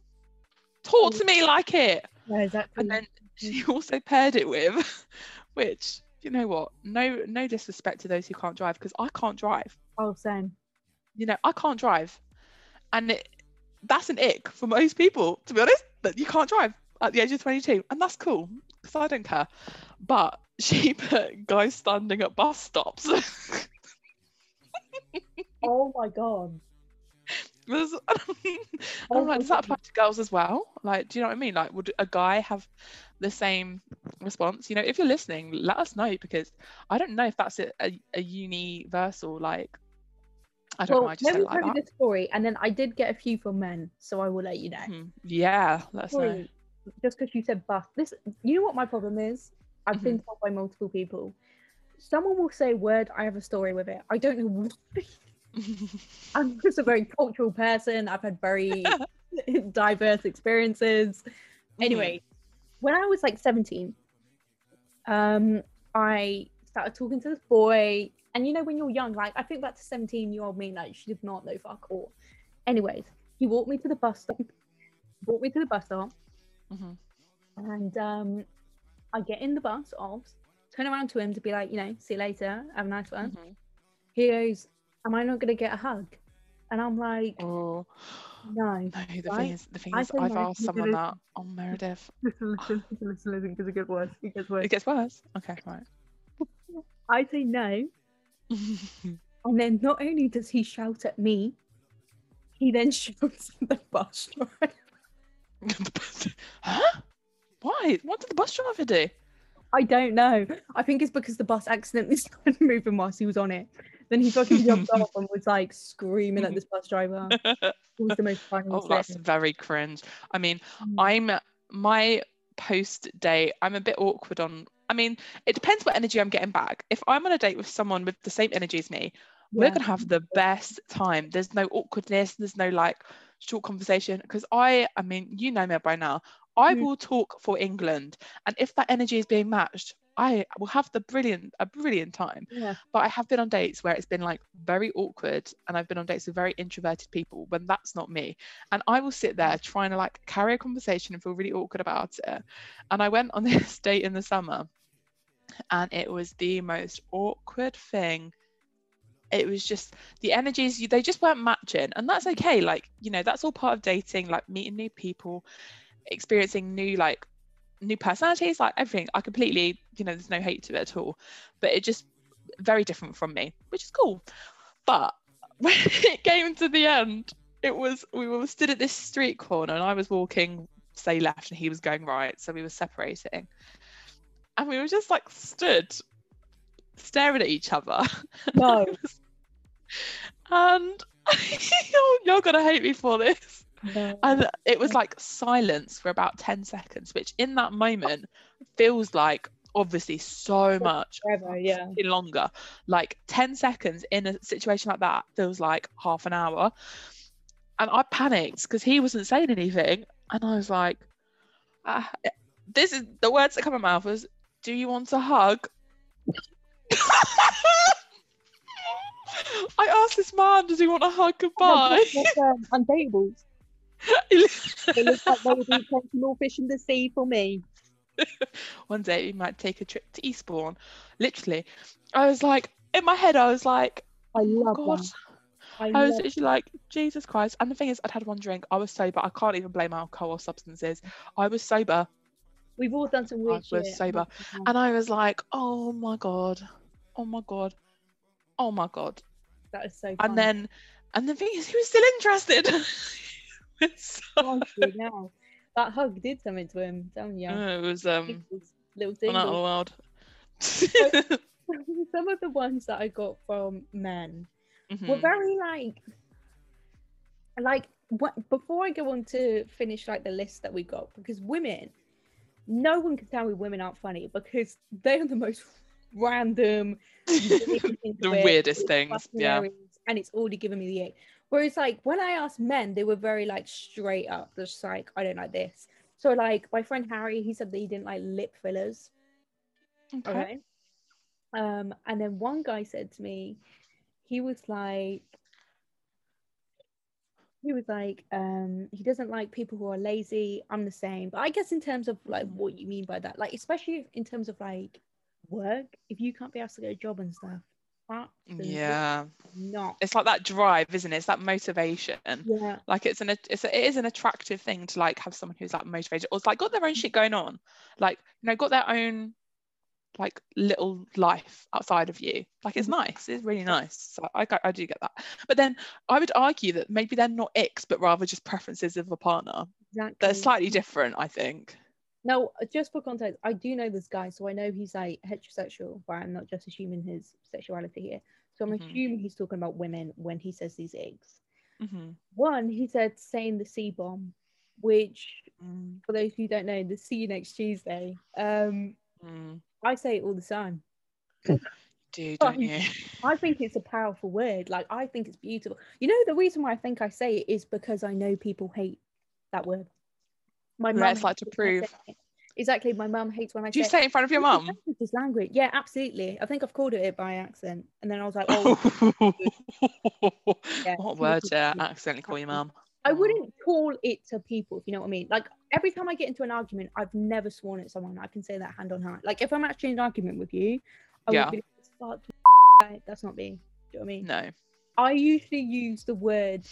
Talk to oh. me like it. Yeah, exactly. And then she also paired it with, which you know what? No no disrespect to those who can't drive because I can't drive. oh, same. You know, I can't drive, and it, that's an ick for most people. To be honest, that you can't drive at the age of 22, and that's cool because I don't care. But she put guys standing at bus stops. Oh my god. Oh I'm like, does that apply to girls as well? Like, do you know what I mean? Like, would a guy have the same response? You know, if you're listening, let us know because I don't know if that's a, a, a universal, like, I don't Well, know. I just let me it like tell you this story, and then I did get a few from men, so I will let you know. Mhm. Yeah, let us know. Just because you said bus. This, you know what my problem is? I've Mm-hmm. been told by multiple people. Someone will say a word, I have a story with it. I don't know why. I'm just a very cultural person. I've had very diverse experiences. Mm-hmm. Anyway, when I was like 17, um, I started talking to this boy. And you know, when you're young, like I think back to 17 year old me, like she did not know fuck all. Anyways, he walked me to the bus stop, brought me to the bus stop, Mhm. and um, I get in the bus off, turn around to him to be like, you know, see you later, have a nice one. Mhm. He goes, Am I not gonna get a hug? And I'm like, Oh No. no, the Right? thing is, the thing I is, I've no, asked someone that on Meredith. Listen, listen, listen, listen, because it gets worse. It gets worse. It gets worse. Okay, right. I say no, and then not only does he shout at me, he then shouts at the bus driver. Huh? Why? What did the bus driver do? I don't know. I think it's because the bus accidentally started moving whilst he was on it. Then he fucking jumped off and was like screaming at this bus driver. It was the most funny Oh, that's very cringe. I mean, Mm. I'm my post date. I'm a bit awkward on. I mean, it depends what energy I'm getting back. If I'm on a date with someone with the same energy as me, we're gonna have the best time. There's no awkwardness. There's no like short conversation. Because I, I mean, you know me by now. I Mm. will talk for England, and if that energy is being matched, I will have the brilliant, a brilliant time. Yeah. But I have been on dates where it's been like very awkward, and I've been on dates with very introverted people when that's not me. And I will sit there trying to like carry a conversation and feel really awkward about it. And I went on this date in the summer, and it was the most awkward thing. It was just the energies, they just weren't matching. And that's okay. Like, you know, that's all part of dating, like meeting new people, experiencing new, like, new personalities, like everything. I completely, you know, there's no hate to it at all. But it just very different from me, which is cool. But when it came to the end, it was we were stood at this street corner and I was walking, say left, and he was going right. So we were separating. And we were just like stood staring at each other. No. and you're, you're gonna hate me for this. No. And it was like silence for about 10 seconds, which in that moment feels like obviously so much Forever, yeah. longer. Like 10 seconds in a situation like that feels like half an hour. And I panicked because he wasn't saying anything. And I was like, ah, this is the words that come out of my mouth was, Do you want a hug? I asked this man, Does he want a hug goodbye? That's, um, It looks like they would be plenty more fish in the sea for me. One day we might take a trip to Eastbourne. Literally, I was like, in my head, I was like, I oh love God. that. I, I was literally like, Jesus Christ. And the thing is, I'd had one drink. I was sober. I can't even blame alcohol or substances. I was sober. We've all done some weird I was shit. sober. And I was like, oh my God. Oh my God. Oh my God. That is so And then, and the thing is, he was still interested. It's so- Honestly, now that hug did something to him. Don't you? it was um, little on Not thing. Some of the ones that I got from men were Mhm. very like, like what? Before I go on to finish like the list that we got, because women, no one can tell me women aren't funny because they are the most random. you don't even think The weirdest things, yeah. And it's already giving me the ick. Whereas like when I asked men, they were very like straight up, just like I don't like this. So like my friend Harry, he said that he didn't like lip fillers. Okay. Okay. Um, and then one guy said to me, he was like, he was like, um, he doesn't like people who are lazy. I'm the same. But I guess in terms of like what you mean by that, like especially in terms of like work, if you can't be asked to get a job and stuff, absolutely Yeah. not. It's like that drive, isn't it? It's that motivation. Yeah, Like it's an it's a, it is an attractive thing to like have someone who's like motivated or it's like got their own shit going on. Like, you know, got their own like little life outside of you. Like it's mm-hmm. nice. It's really nice. So I I do get that. But then I would argue that maybe they're not icks, but rather just preferences of a partner. exactly. They're slightly different, I think. Now, just for context, I do know this guy, so I know he's like heterosexual, but I'm not just assuming his sexuality here. So I'm Mhm. assuming he's talking about women when he says these eggs. hmm One, he said saying the C bomb, which Mm, for those who don't know, the see you next Tuesday. Um, mm. I say it all the time. Do don't you? I think it's a powerful word. Like I think it's beautiful. You know, the reason why I think I say it is because I know people hate that word. My Yeah, mum it's like to hates when I say prove. Exactly, my mum hates when I Do you say. it in front of your mum? This language, yeah, absolutely. I think I've called it it by accident, and then I was like, oh, yeah. what word to accidentally call your mum? I wouldn't call it to people, if you know what I mean. Like every time I get into an argument, I've never sworn at someone. I can say that hand on heart. Like if I'm actually in an argument with you, I Yeah. would be like, "Fuck, that's not me. Do you know what I mean? No. I usually use the word.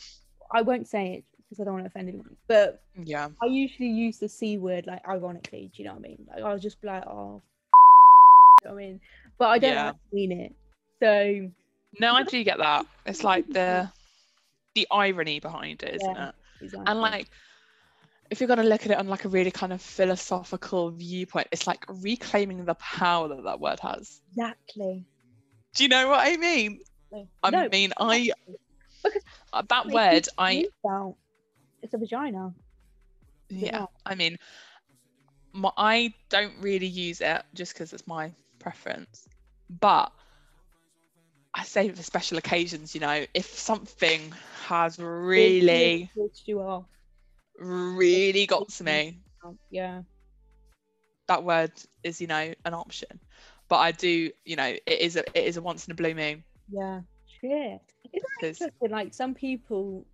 I won't say it because I don't want to offend anyone, but Yeah. I usually use the c word like ironically. Do you know what I mean? Like I'll just be like, oh, you know I mean, but I don't Yeah. mean it. So No, I do get that. It's like the the irony behind it, isn't Yeah. it? exactly. And like if you're going to look at it on like a really kind of philosophical viewpoint, it's like reclaiming the power that that word has. exactly. Do you know what I mean? No, I no, mean, I Because uh, that word, I. It's a vagina. yeah, Yeah. I mean, my, I don't really use it just because it's my preference, but I say for special occasions, you know, if something has really, you off. really got to me, Yeah. that word is, you know, an option. But I do, you know, it is a it is a once in a blue moon Yeah. Shit. It's interesting. Like some people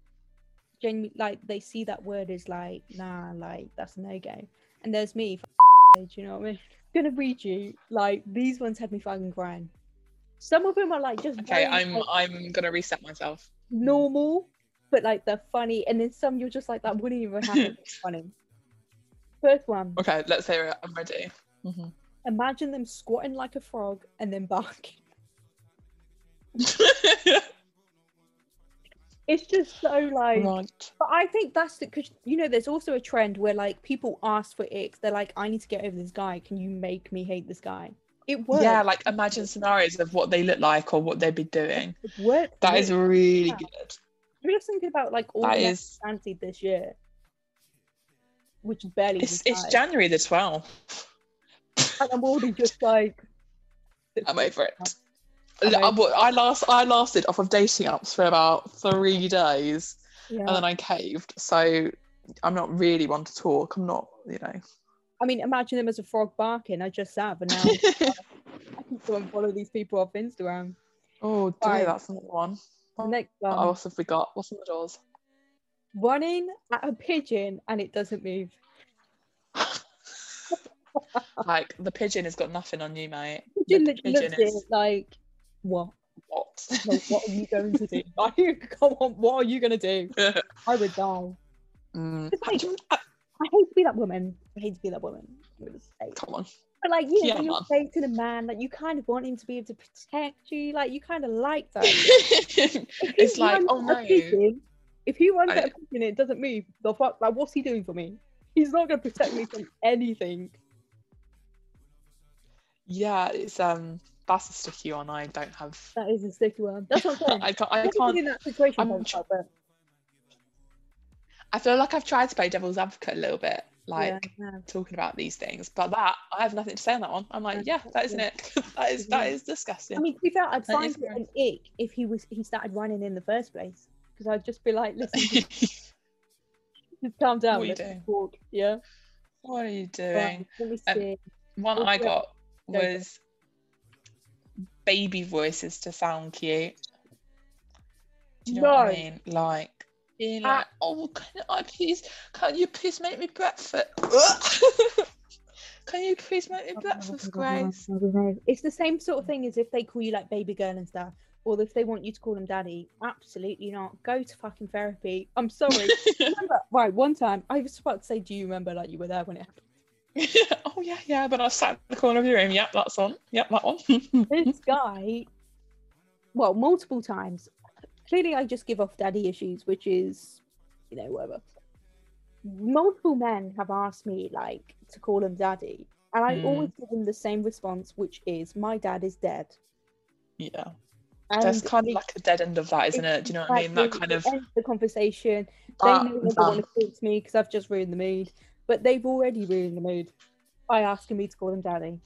genuinely like they see that word is like, nah, like that's no go. And there's me, do you know what I mean? gonna read you like these ones had me fucking crying. Some of them are like just okay, I'm like, I'm gonna reset myself. normal, but like they're funny, and then some you're just like that wouldn't even happen. It's funny. First one. Okay, let's hear it. I'm ready. Mhm. Imagine them squatting like a frog and then barking. It's just so like right. But I think that's because you know there's also a trend where like people ask for icks. They're like, I need to get over this guy. Can you make me hate this guy? It works. Yeah, like imagine scenarios of what they look like or what they'd be doing. it works. That is really. Yeah. good. I'm just thinking about like all That is. fancied this year, which barely. It's it's. January the 12th. and I'm already just like. I'm over it. I, I last I lasted off of dating apps for about three days Yeah. and then I caved. So I'm not really one to talk. I'm not, you know. I mean, imagine them as a frog barking. I just have, and now I can go and follow these people off Instagram. oh, dear, Right. that's another one. Next What else have we got? What's on the doors? running at a pigeon and it doesn't move. like the pigeon has got nothing on you, mate. Pigeon The looks is- it like, what? What? Like, what are you going to do? Like, come on, what are you gonna do? I would die. Mm. Like- I hate to be that woman. I hate to be that woman. I'm gonna say. Come on. But like, you know, Yeah, when you're dating a man, like you kind of want him to be able to protect you. Like you kind of like that. It's like, oh no. pigeon, if he runs I- at a pigeon it doesn't move, the fuck, like, what's he doing for me? He's not gonna protect me from anything. Yeah, it's um that's a sticky one. I don't have. That is a sticky one. That's what I'm saying. I can't. I I've never been can't. in that situation I'm tr- but I feel like I've tried to play devil's advocate a little bit like yeah, no. talking about these things. But that I have nothing to say on that one. I'm like, yeah, that isn't it. that is that Yeah. is disgusting. I mean, to be fair, I'd That find it an ick if he was he started running in the first place because I'd just be like, listen, just calm down. What are you doing? talk. Yeah. what are you doing? Um. One Oh, I yeah. got Go was baby voices to sound cute. Do you know what I mean? Like being Ah. like, oh, can I please, can you please make me breakfast? can you please make me breakfast, Grace? It's the same sort of thing as if they call you like baby girl and stuff, or if they want you to call them daddy. Absolutely not. Go to fucking therapy. I'm sorry. remember, right, one time I was about to say, do you remember like you were there when it happened? oh yeah, yeah. But I sat in the corner of your room. Yep, that's on. Yep, that one. this guy, well, multiple times. Clearly, I just give off daddy issues, which is, you know, whatever. Multiple men have asked me like to call him daddy, and I Mm. always give them the same response, which is, "My dad is dead." yeah, And that's kind of like a dead end of that, isn't it? Do you know what I mean? That kind of the conversation. They that, no longer that. want to talk to me because I've just ruined the mood, but they've already ruined the mood by asking me to call him daddy.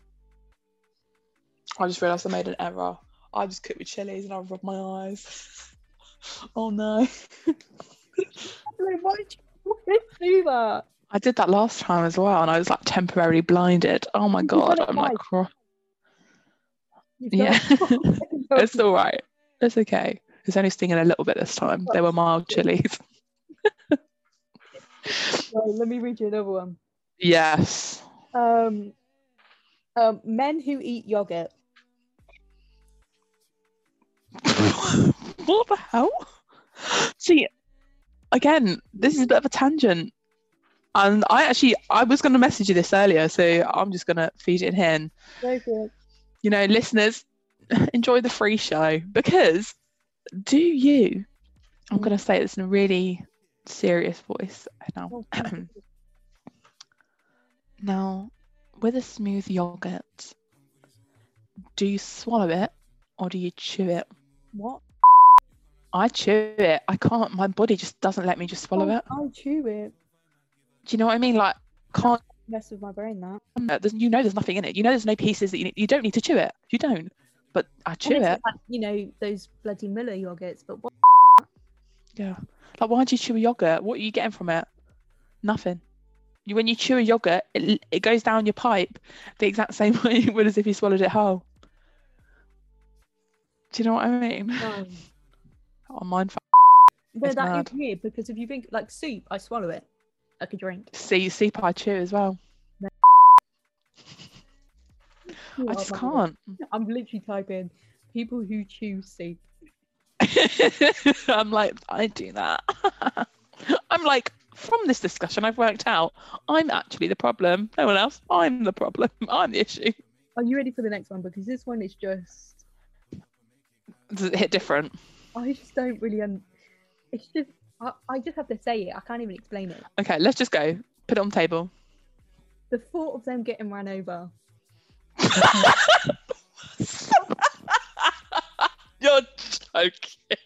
I just realised I made an error. I just cooked with chilies and I rubbed my eyes. oh no. Why did you do that? I did that last time as well and I was like temporarily blinded. Oh my god. I'm like, cro- yeah. it's all right. It's okay. It's only stinging a little bit this time. They were mild chilies. Right, let me read you another one. Yes. Um, um, men who eat yogurt. what the hell? See, again, this is a bit of a tangent. And I actually, I was going to message you this earlier, so I'm just going to feed it in here. And, Go for it. you know, listeners, enjoy the free show because do you, I'm going to say this in a really serious voice now. Oh, thank you. Now, with a smooth yogurt, do you swallow it or do you chew it? what? I chew it. I can't. My body just doesn't let me just swallow Oh, it. I chew it. Do you know what I mean? Like, can't. Mess with my brain. That. uh, There's, you know, there's nothing in it. You know, there's no pieces that you need. You don't need to chew it. You don't. But I chew it. like, you know those bloody Müller yogurts, but what? Yeah. Like, why do you chew a yogurt? What are you getting from it? Nothing. You, when you chew a yogurt, it, it goes down your pipe the exact same way it would as if you swallowed it whole. Do you know what I mean? No. Oh, mind f- No, that is weird because if you think like soup, I swallow it like a drink. see, soup I chew as well. I Oh just God. can't. I'm literally typing people who chew soup. I'm like, I do that. I'm like, from this discussion, I've worked out I'm actually the problem. No one else. I'm the problem. I'm the issue. Are you ready for the next one? Because this one is just Does it hit different? I just don't really un- it's just I, I just have to say it. I can't even explain it. Okay, let's just go. Put it on the table. The thought of them getting run over. You're joking.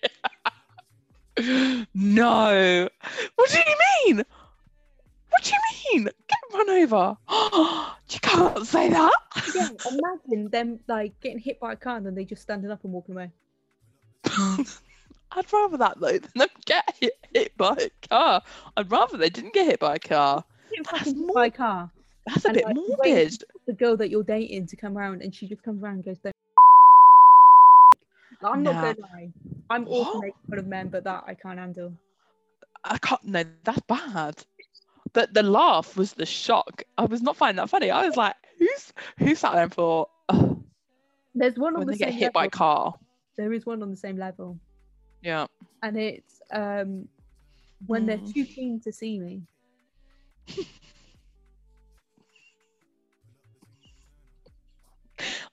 No. What do you mean? What do you mean? Get run over. you can't say that. Yeah, imagine them like getting hit by a car and then they just standing up and walking away. I'd rather that though than them get hit, hit by a car. I'd rather they didn't get hit by a car. That's more- by a car. That's a And, bit like, morbid. The girl that you're dating to come around and she just comes around and goes, I'm not gonna lie. I'm all for making fun of men, but that I can't handle. I can't. No, that's bad. The the laugh was the shock. I was not finding that funny. I was like, who's who sat there and thought There's one on when the they get same hit by level. car? There is one on the same level, Yeah. and it's um when they're Mm. too keen to see me.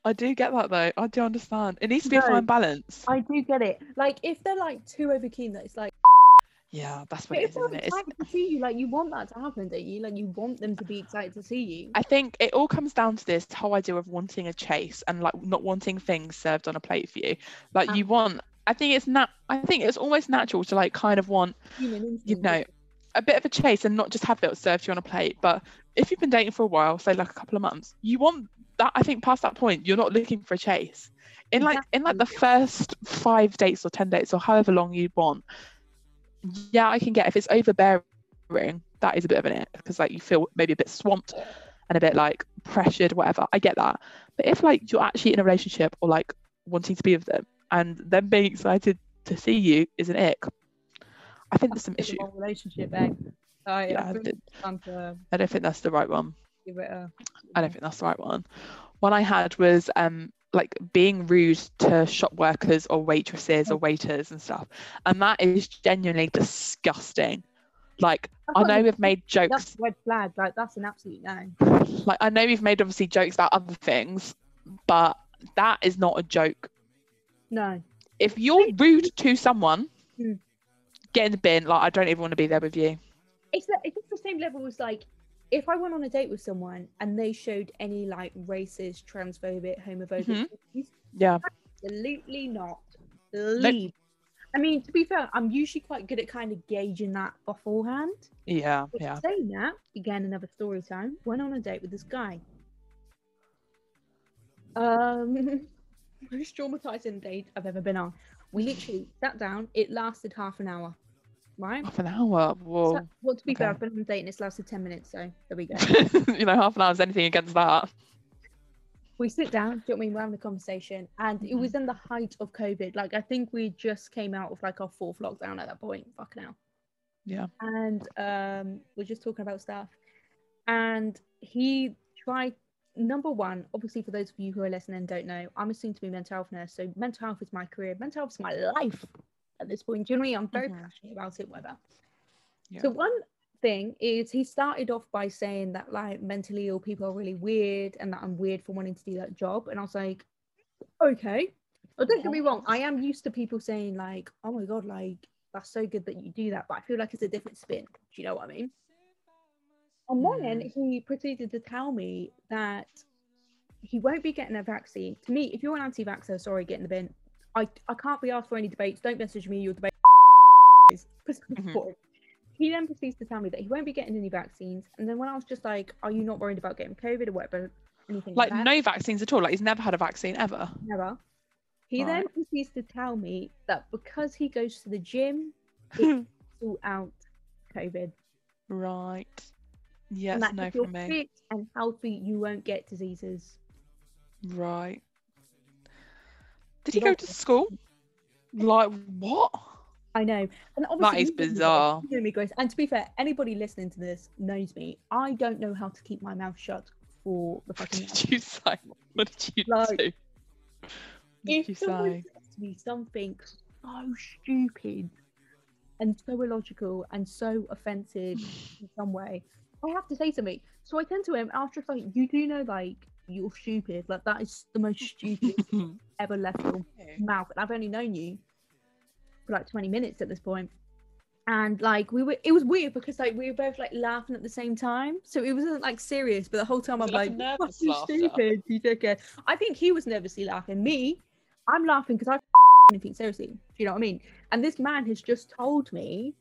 I do get that though. I do understand. It needs to be a fine balance. I do get it. Like if they're like too over keen, that it's like. Yeah, that's what it is, isn't it? It's, to see you, like you want that to happen, don't you? Like you want them to be excited to see you. I think it all comes down to this whole idea of wanting a chase and like not wanting things served on a plate for you. Like you Um, want. I think it's nat. I think it's almost natural to like kind of want you know a bit of a chase and not just have it served to you on a plate. But if you've been dating for a while, say like a couple of months, you want that. I think past that point, you're not looking for a chase. In like in like the first five dates or ten dates or however long you want, yeah, I can get if it's overbearing, that is a bit of an it because like you feel maybe a bit swamped and a bit like pressured, whatever. I get that. But if like you're actually in a relationship or like wanting to be with them and them being excited to see you is an ick, I think there's some issue. relationship. Eh? I, Yeah, I I did- to I don't think that's the right one. Give it a. I don't think that's the right one. One I had was um like being rude to shop workers or waitresses or waiters and stuff. And that is genuinely disgusting. Like I know we've made jokes That's red flag. Like that's an absolute no. like I know we've made obviously jokes about other things, but that is not a joke. No. If you're rude to someone, Hmm. get in the bin. Like I don't even want to be there with you. It's the, it's the same level as like if I went on a date with someone and they showed any like racist, transphobic, homophobic, Mhm. views, Yeah. absolutely not. Leave. I mean, to be fair, I'm usually quite good at kind of gauging that beforehand. Yeah. But Yeah. saying that, again, another story time. Went on a date with this guy. Um, most traumatizing date I've ever been on. We literally sat down. It lasted half an hour, right? Half an hour. Whoa. So- well, to be fair. I've been on a date and it's lasted ten minutes, so there we go. you know, half an hour is anything against that. we sit down. Do you know what I mean? We're having a conversation, and it was in the height of COVID. Like I think we just came out of like our fourth lockdown at that point. Fucking hell. Yeah. and um, we're just talking about stuff. And he tried number one, obviously for those of you who are listening and don't know, I'm a soon to be mental health nurse. So mental health is my career, mental health is my life at this point. Do you know what I mean? I'm very Mhm. passionate about it, whatever. Yeah. So one thing is he started off by saying that like mentally ill people are really weird and that I'm weird for wanting to do that job. And I was like, okay. Well, don't get me wrong, I am used to people saying like, oh my god, like that's so good that you do that, but I feel like it's a different spin. Do you know what I mean? And then Mm. he proceeded to tell me that he won't be getting a vaccine. To me, if you're an anti-vaxxer, sorry, get in the bin. I, I can't be asked for any debates. Don't message me. Your debate Mhm. He then proceeds to tell me that he won't be getting any vaccines. And then when I was just like, "Are you not worried about getting COVID or whatever?" Anything like, Like no vaccines at all. Like he's never had a vaccine ever. Never. He then proceeds to tell me that because he goes to the gym, it sort out COVID. right. and Yes, that no if you're me. fit and healthy, you won't get diseases. Right. Did he go to school? Like what? I know. And obviously, is know me, bizarre. you know me, Grace. And to be fair, anybody listening to this knows me. I don't know how to keep my mouth shut for the What fucking. did you say? What did you Like, do? What did you say? to me something so stupid and so illogical and so offensive in some way, I have to say something. So I turn to him after like, you do know, like, you're stupid. Like, that is the most stupid ever left your mouth. And I've only known you for like 20 minutes at this point. And like we were, it was weird because like we were both like laughing at the same time. So it wasn't like serious, but the whole time I'm like like, "You laughter?" stupid, you dickhead. I think he was nervously laughing. Me, I'm laughing because I anything seriously. Do you know what I mean? And this man has just told me,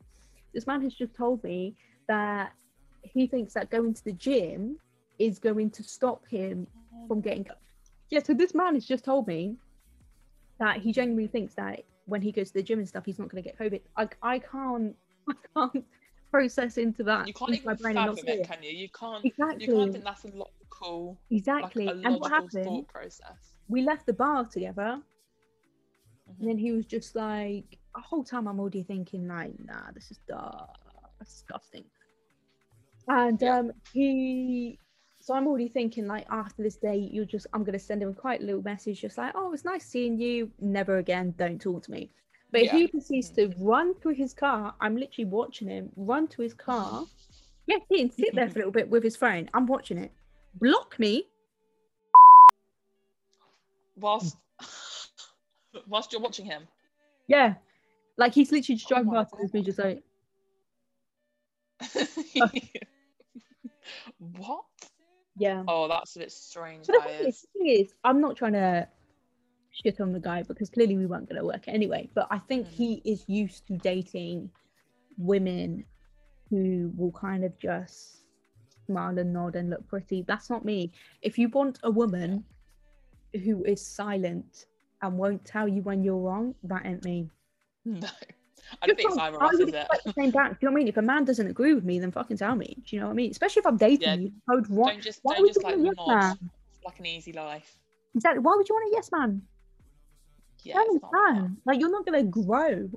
this man has just told me that he thinks that going to the gym is going to stop him from getting yeah so this man has just told me that he genuinely thinks that when he goes to the gym and stuff he's not going to get covid i, I can't i can't process into that You can't even brain and not fathom it, can you? You can't. Exactly. You can't think that's a logical, exactly like a and what happened thought process. we left the bar together and then he was just like the whole time i'm already thinking like nah this is dark disgusting and Yeah. um he so i'm already thinking like after this date you're just i'm gonna send him a quite a little message just like oh it's nice seeing you. Never again don't talk to me. But Yeah. he proceeds to run through his car i'm literally watching him run to his car. Yeah he can sit there for a little bit with his phone. I'm watching it. Block me. Whilst, whilst you're watching him. yeah. Like he's literally just Oh driving past and me just like what? Yeah Oh, that's a bit strange. But the That thing is, the thing is, I'm not trying to shit on the guy because clearly we weren't going to work anyway. But I think Mm. he is used to dating women who will kind of just smile and nod and look pretty. That's not me. If you want a woman who is silent and won't tell you when you're wrong, that ain't me. No. I don't think it's Just either of I us, would is it? same back. Do you know what I mean? If a man doesn't agree with me, then fucking tell me. Do you know what I mean? Especially if I'm dating Yeah, you. I would want Don't just why don't would just you like want a yes man? Like an easy life. Exactly. Why would you want a yes man? Yeah, Tell me, like man. Like you're not gonna grow.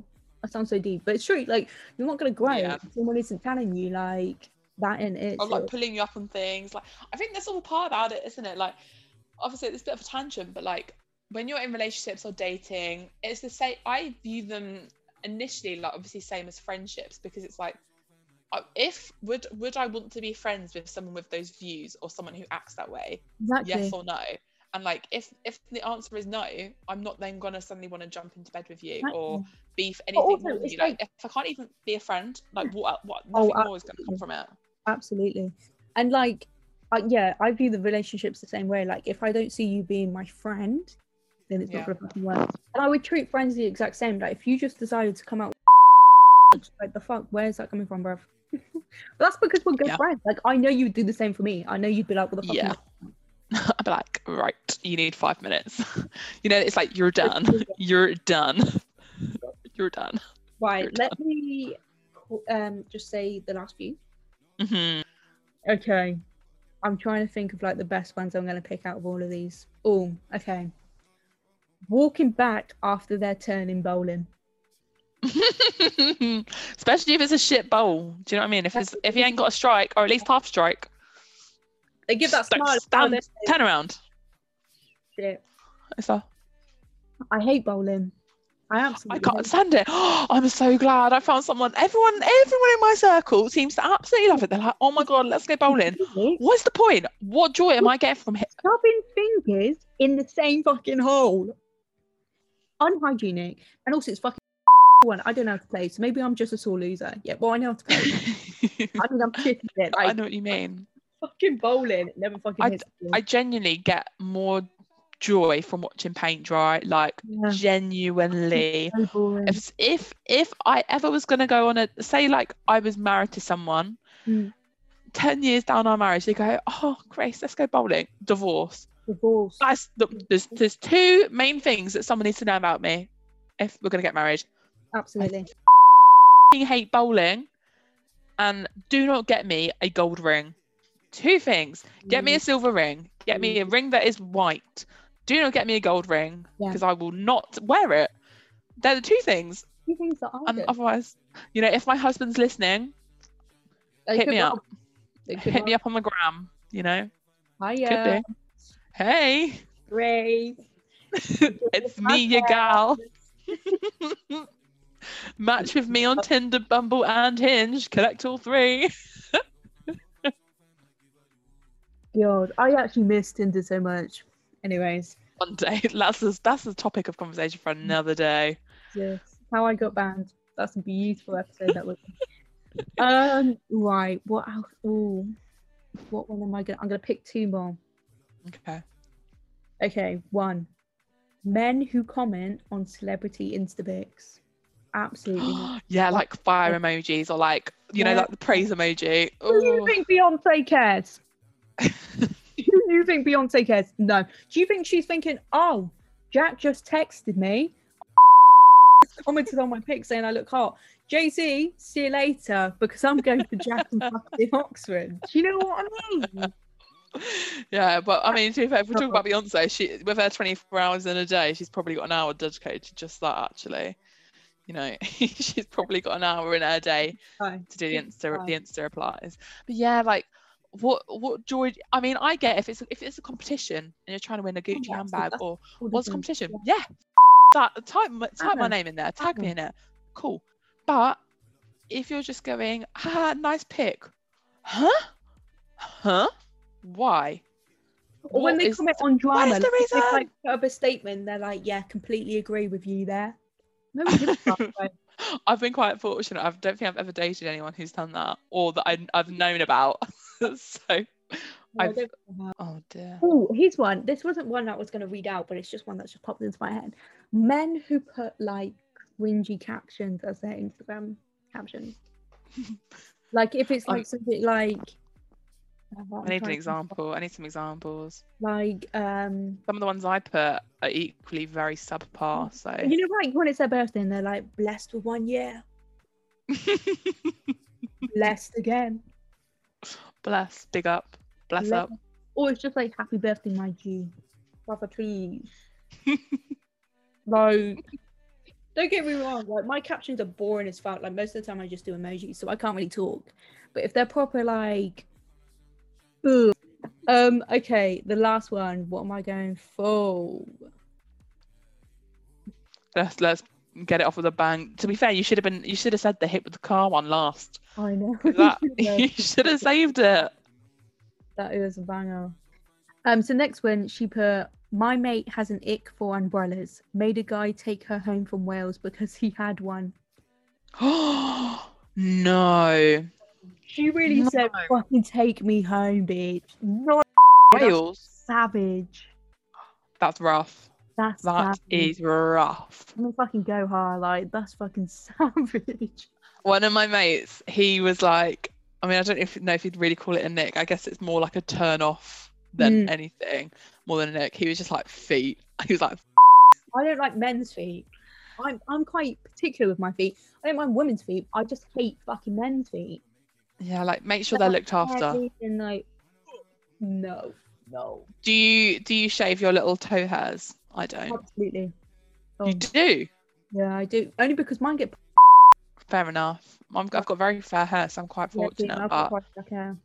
That sounds so deep, but it's true. Like you're not gonna grow. Yeah. if Someone isn't telling you like that and it. or like pulling you up on things. Like I think that's all part about it, isn't it? Like obviously it's a bit of a tangent, but like when you're in relationships or dating, it's the same. I view them initially like obviously same as friendships because it's like uh, if would would I want to be friends with someone with those views or someone who acts that way? exactly. Yes or no? And like if if the answer is no, I'm not then gonna suddenly want to jump into bed with you or be for anything also, more with you. Like, like- if I can't even be a friend, like what what Oh, nothing more is gonna come from it. Absolutely. And like, uh, yeah, I view the relationships the same way. Like, if I don't see you being my friend, then it's Yeah. not gonna fucking work. And I would treat friends the exact same. Like, if you just decided to come out, like the fuck, where's that coming from, bruv? but that's because we're good Yeah. friends. Like, I know you'd do the same for me. I know you'd be like, what the fuck? Yeah. I'd be like, right, you need five minutes. you know, it's like you're done. You're done. You're done. Right. You're Let me um just say the last few. hmm Okay. I'm trying to think of like the best ones I'm going to pick out of all of these. Oh, okay. Walking back after their turn in bowling. Especially if it's a shit bowl. Do you know what I mean? If it's if you ain't got a strike or at least half strike, They give that smile. stand, Oh, turn around. shit. It's a, I hate bowling. I absolutely. I can't hate stand it. I'm so glad I found someone. Everyone, everyone in my circle seems to absolutely love it. They're like, oh my god, let's go bowling. What's the point? What joy am I getting from it? Shoving fingers in the same fucking hole. Unhygienic. And also, it's fucking one. I don't know how to play, so maybe I'm just a sore loser. Yeah, well, I know how to play. I mean, I'm shit at it. I know what you mean. fucking bowling. It never fucking I- hits. I genuinely get more joy from watching paint dry. Like Yeah. genuinely. So. If if if I ever was gonna go on a say like I was married to someone, Mm. ten years down our marriage, they go, oh Grace, let's go bowling. Divorce. That's the, there's there's two main things that someone needs to know about me if we're gonna get married. Absolutely. I hate bowling, and do not get me a gold ring. Two things. Get me a mm. silver ring. Get me a ring that is white. Do not get me a gold ring Yeah. because I will not wear it. They're the two things. Two things that I And do. otherwise, you know, if my husband's listening, They hit me up. hit me up on the gram. You know, Hiya. could uh, do. Hey, Grace. it's me, your gal. Match with me on Tinder, Bumble, and Hinge. Collect all three. God, I actually miss Tinder so much. Anyways, One day. That's a, that's a topic of conversation for another day. yes, how I got banned. That's a beautiful episode that was. um, right. What else? Oh, what one am I gonna? I'm gonna pick two more. Okay. Okay, one. Men who comment on celebrity Instapics. Absolutely not. yeah, like fire emojis or like you know, Yeah. like the praise emoji. Do you Ooh. think Beyonce cares? Do you think Beyonce cares? No. Do you think she's thinking, oh, Jack just texted me, commented on my pic saying I look hot. Jay Z, see you later because I'm going to Jack and fucking Oxford. Do you know what I mean? Yeah, but I mean, to be fair, if we talk about Beyonce, she with her 24 hours in a day, she's probably got an hour dedicated to just that. Actually, you know, she's probably got an hour in her day Fine. to do the Insta Fine. the Insta replies. But yeah, like what what joy? I mean, I get if it's if it's a competition and you're trying to win a Gucci Oh, handbag or what's different. competition? Yeah, that type my- type my name in there, tag me in it. Cool. But if you're just going, ah, nice pic, huh? Huh? Why? Or when What they is comment on drama, is the like, they like put up a statement. They're like, "Yeah, completely agree with you there." No, one gives a fuck, right? I've been quite fortunate. I don't think I've ever dated anyone who's done that or that I, I've known about. so, No, I I've- don't give oh dear. Oh, here's one. This wasn't one that I was going to read out, but it's just one that's just popped into my head. Men who put like cringy captions as their Instagram captions. Like if it's I- like something like. Oh, I need an example. I need some examples. Like um, Some of the ones I put are equally very subpar. So you know, like when it's their birthday and they're like blessed with one year, blessed again, bless, big up, bless Bless. up. or it's just like happy birthday, my G, brother, please. like, don't get me wrong. Like my captions are boring as fuck. Like most of the time, I just do emojis, so I can't really talk. But if they're proper, like, um, okay, the last one. What am I going for? Let's let's get it off with a bang. To be fair, you should have been you should have said the hit with the car one last. I know. That you should have saved it. That is a banger. Um, so next one, she put, my mate has an ick for umbrellas. Made a guy take her home from Wales because he had one. no. She really said, fucking take me home, bitch. Not Wales. savage. That's rough. That's That is rough. I'm gonna fucking go hard. Like, that's fucking savage. One of my mates, he was like, I mean, I don't know if, know if you'd really call it an ick. I guess it's more like a turn off than Mm. anything, more than an ick. He was just like feet. He was like, I don't like men's feet. I'm, I'm quite particular with my feet. I don't mind women's feet. I just hate fucking men's feet. Yeah, like make sure they're looked after. Hairy And like, no, no. Do you do you shave your little toe hairs? I don't. Absolutely. Oh, You um, do. yeah, I do. Only because mine get Fair enough. I'm, I've got very fair hair, so I'm quite yeah, see, fortunate. I've got But quite black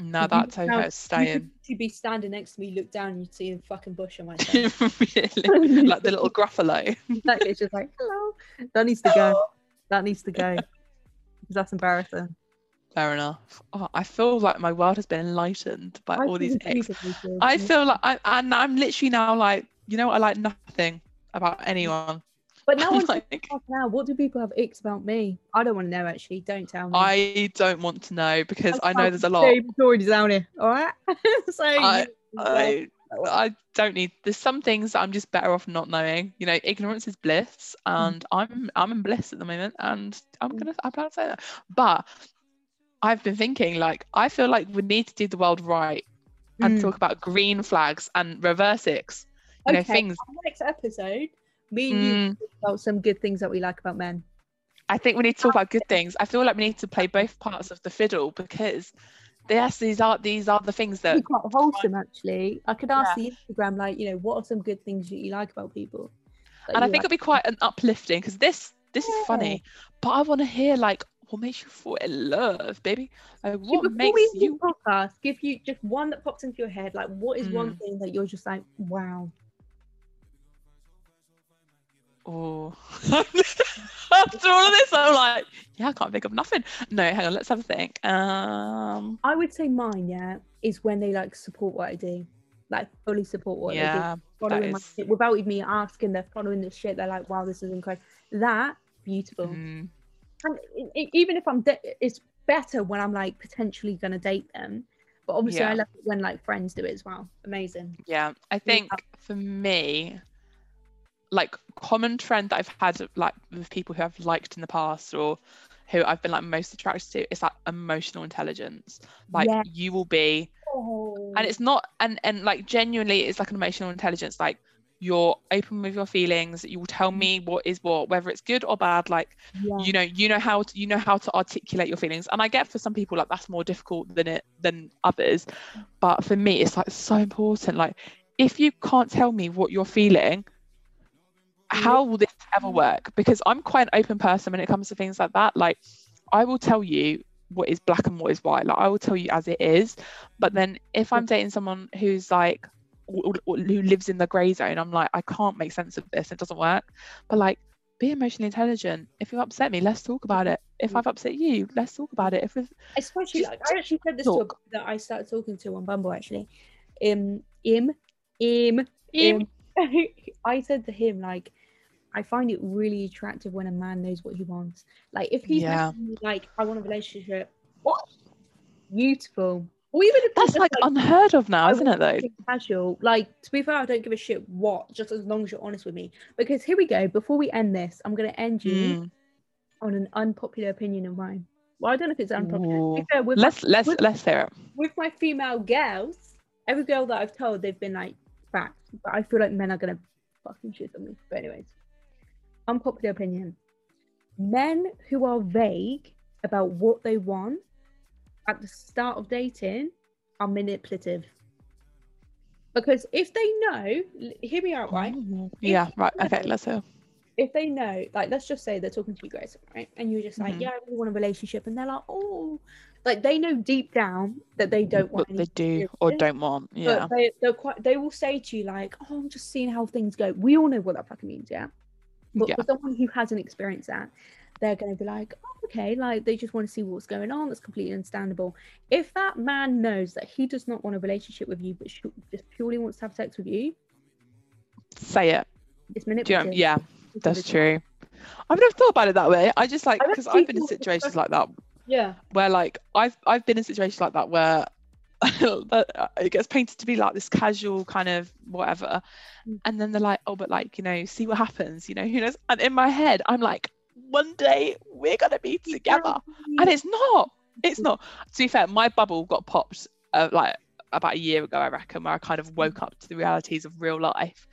no, that toe now- hair's staying. You'd be standing next to me, look down, you'd see a fucking bush on my head. really, like the little gruffalo. exactly. It's just like, hello. That needs to go. That needs to go. Because that's embarrassing. Fair enough. Oh, I feel like my world has been enlightened by I all these think icks. it's easy, I feel like I and I'm literally now like, you know what? I like nothing about anyone. But now I'm like, now, what do people have icks about me? I don't want to know actually. Don't tell me. I don't want to know because I know there's a lot. Jordy's down here. All right. so I- I I don't need. There's some things that I'm just better off not knowing. You know, ignorance is bliss, and I'm I'm in bliss at the moment, and I'm Mm. gonna I'm to say that. But I've been thinking like I feel like we need to do the world right and Mm. talk about green flags and reverse icks. You know, Okay, things. our next episode, me and you Mm, talk about some good things that we like about men. I think we need to talk about good things. I feel like we need to play both parts of the fiddle because yes, these are these are the things that It'd be quite wholesome actually. I could ask the Instagram like, you know, what are some good things that you like about people? and I think like? it'll be quite an uplifting because this this is funny, but I want to hear like what makes you fall in love, baby. Like what before makes we you podcast, give you just one that pops into your head. Like, what is one Mm. thing that you're just like, wow? oh after all of this, I'm like, yeah, I can't think of nothing. No, hang on, let's have a think. Um I would say mine, yeah, is when they like support what I do, like fully support what I do. yeah, following my is- shit without even me asking. They're following this shit. They're like, wow, this is incredible. That beautiful. mm, And even if I'm, de- it's better when I'm like potentially gonna date them. But obviously, I love it when like friends do it as well. Amazing. yeah. I think for me, like common trend that I've had like with people who I've liked in the past or who I've been like most attracted to is like emotional intelligence. Like Yeah. you will be Oh, and it's not and and like genuinely it's like an emotional intelligence like you're open with your feelings you will tell me what is what whether it's good or bad like yeah. you know you know how to you know how to articulate your feelings. And i get for some people like that's more difficult than it than others. But for me it's like so important. Like if you can't tell me what you're feeling how will this ever work? Because i'm quite an open person when it comes to things like that. Like i will tell you what is black and what is white. Like i will tell you as it is. But then if i'm dating someone who's like who lives in the gray zone i'm like i can't make sense of this it doesn't work but like be emotionally intelligent if you upset me let's talk about it if i've upset you let's talk about it if it's especially Just- like I actually said this to a guy that I started talking to on Bumble actually. Um, him, him, Him. him. I said to him like, I find it really attractive when a man knows what he wants. Like if he's Yeah. like, I want a relationship. What? Beautiful. Or even if that's like just, unheard of now isn't it though Casual. Like to be fair, I don't give a shit what, just as long as you're honest with me. Because here we go. Before we end this, I'm gonna end you Mm. on an unpopular opinion of mine. Well, I don't know if it's unpopular. To fair, Let's my, let's with- let's hear it. with my female girls, every girl that I've told, they've been like facts. But I feel like men are gonna fucking shit on me. But anyways, unpopular opinion: men who are vague about what they want at the start of dating are manipulative. Because if they know, hear me out, right? Ooh. Yeah, right. Okay, let's hear. if they know, like, let's just say they're talking to you guys, right? And you're just like, Mhm. yeah, I really want a relationship. And they're like, oh, like, they know deep down that they don't want What they do or don't want. But Yeah. they, they're quite, they will say to you, like, oh, I'm just seeing how things go. We all know what that fucking means, yeah? But Yeah. for someone who hasn't experienced that, they're going to be like, oh, okay, like, they just want to see what's going on. That's completely understandable. If that man knows that he does not want a relationship with you, but sh- just purely wants to have sex with you, Say it. it's Do you know, yeah, It's that's true. I've never thought about it that way. I just like because I've been in situations like that Yeah. where like I've I've been in situations like that where uh, it gets painted to be like this casual kind of whatever, Mm. and then they're like, oh, but like you know, see what happens, you know, who knows? And in my head, I'm like, one day we're gonna be together, and it's not. It's not. To be fair, my bubble got popped uh, like about a year ago, I reckon, where I kind of woke up to the realities of real life.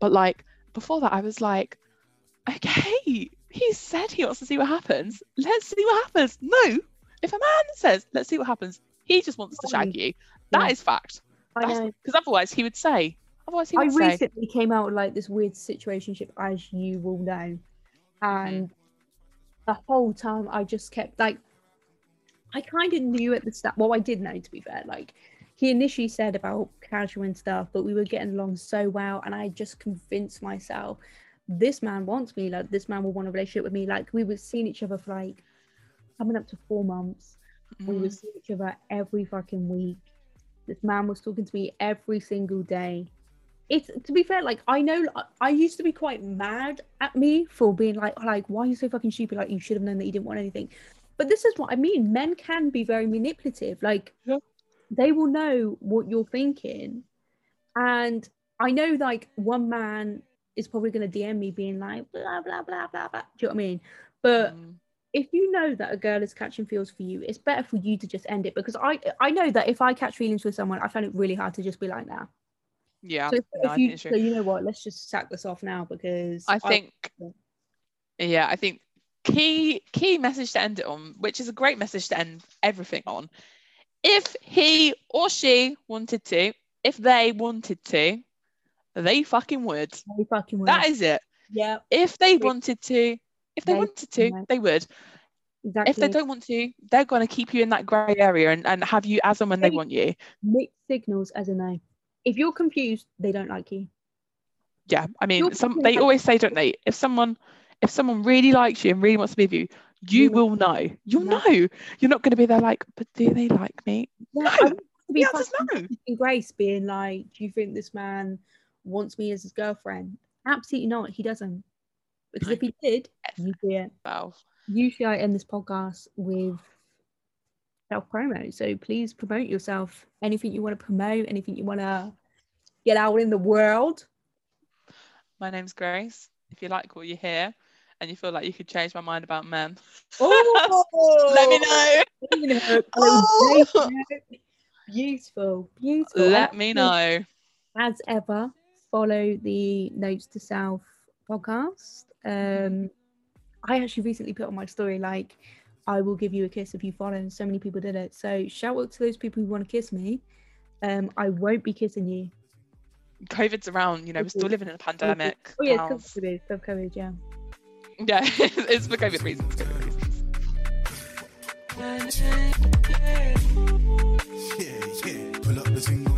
But like before that, I was like, okay, he said he wants to see what happens. Let's see what happens. No, if a man says, let's see what happens, he just wants to shag you. That Yeah. is fact. I know. Because otherwise, he would say. Otherwise, he I would say. I recently came out of like this weird situationship, as you will know, and the whole time I just kept like, I kind of knew at the start. Well, I did know to be fair. Like, he initially said about casual and stuff, but we were getting along so well, and I just convinced myself this man wants me. Like, this man will want a relationship with me. Like, we were seeing each other for like coming up to four months. We Mm. would see each other every fucking week. This man was talking to me every single day. It's to be fair, like I know I- used to be quite mad at me for being like, like, why are you so fucking stupid? Like you should have known that you didn't want anything. But this is what I mean. Men can be very manipulative. Like Yeah. they will know what you're thinking. And I know like one man is probably gonna DM me being like blah blah blah blah blah. Do you know what I mean? But Mm. if you know that a girl is catching feels for you, it's better for you to just end it because I I know that if I catch feelings with someone, I find it really hard to just be like that. Yeah. So no, you so you know what, let's just sack this off now because I think, Yeah. yeah, I think key key message to end it on, which is a great message to end everything on. If he or she wanted to, if they wanted to, they fucking would. they fucking will. That is it. yeah, If they wanted to, if they They wanted to, would. they would. exactly. If they don't want to, they're going to keep you in that grey area and, and have you as and when they They- want you. mixed signals as a no. If you're confused, they don't like you. Yeah, I mean, You're some they always say, don't they? If someone if someone really likes you and really wants to be with you, you You will know. You'll know. know. You're not going to be there like, but do they like me? Yeah, No, I want to be answer's in Grace being like, do you think this man wants me as his girlfriend? Absolutely not. He doesn't. Because if he did, you'd be it. Well, usually I end this podcast with self promo. So please promote yourself. Anything you want to promote, anything you want to get out in the world. my name's Grace. If you like what you hear and you feel like you could change my mind about men, Oh, let me know. You know, Oh. Beautiful, beautiful. Let And me know. As ever, follow the Notes to Self podcast. Um, I actually recently put on my story like, I will give you a kiss if you follow. And so many people did it. So shout out to those people who want to kiss me. Um, I won't be kissing you. COVID's around, you know, we're still living in a pandemic. Oh yeah, pals. it's COVID. It's COVID. Yeah. Yeah, it's for COVID reasons. COVID reasons. Yeah, yeah. Pull up the single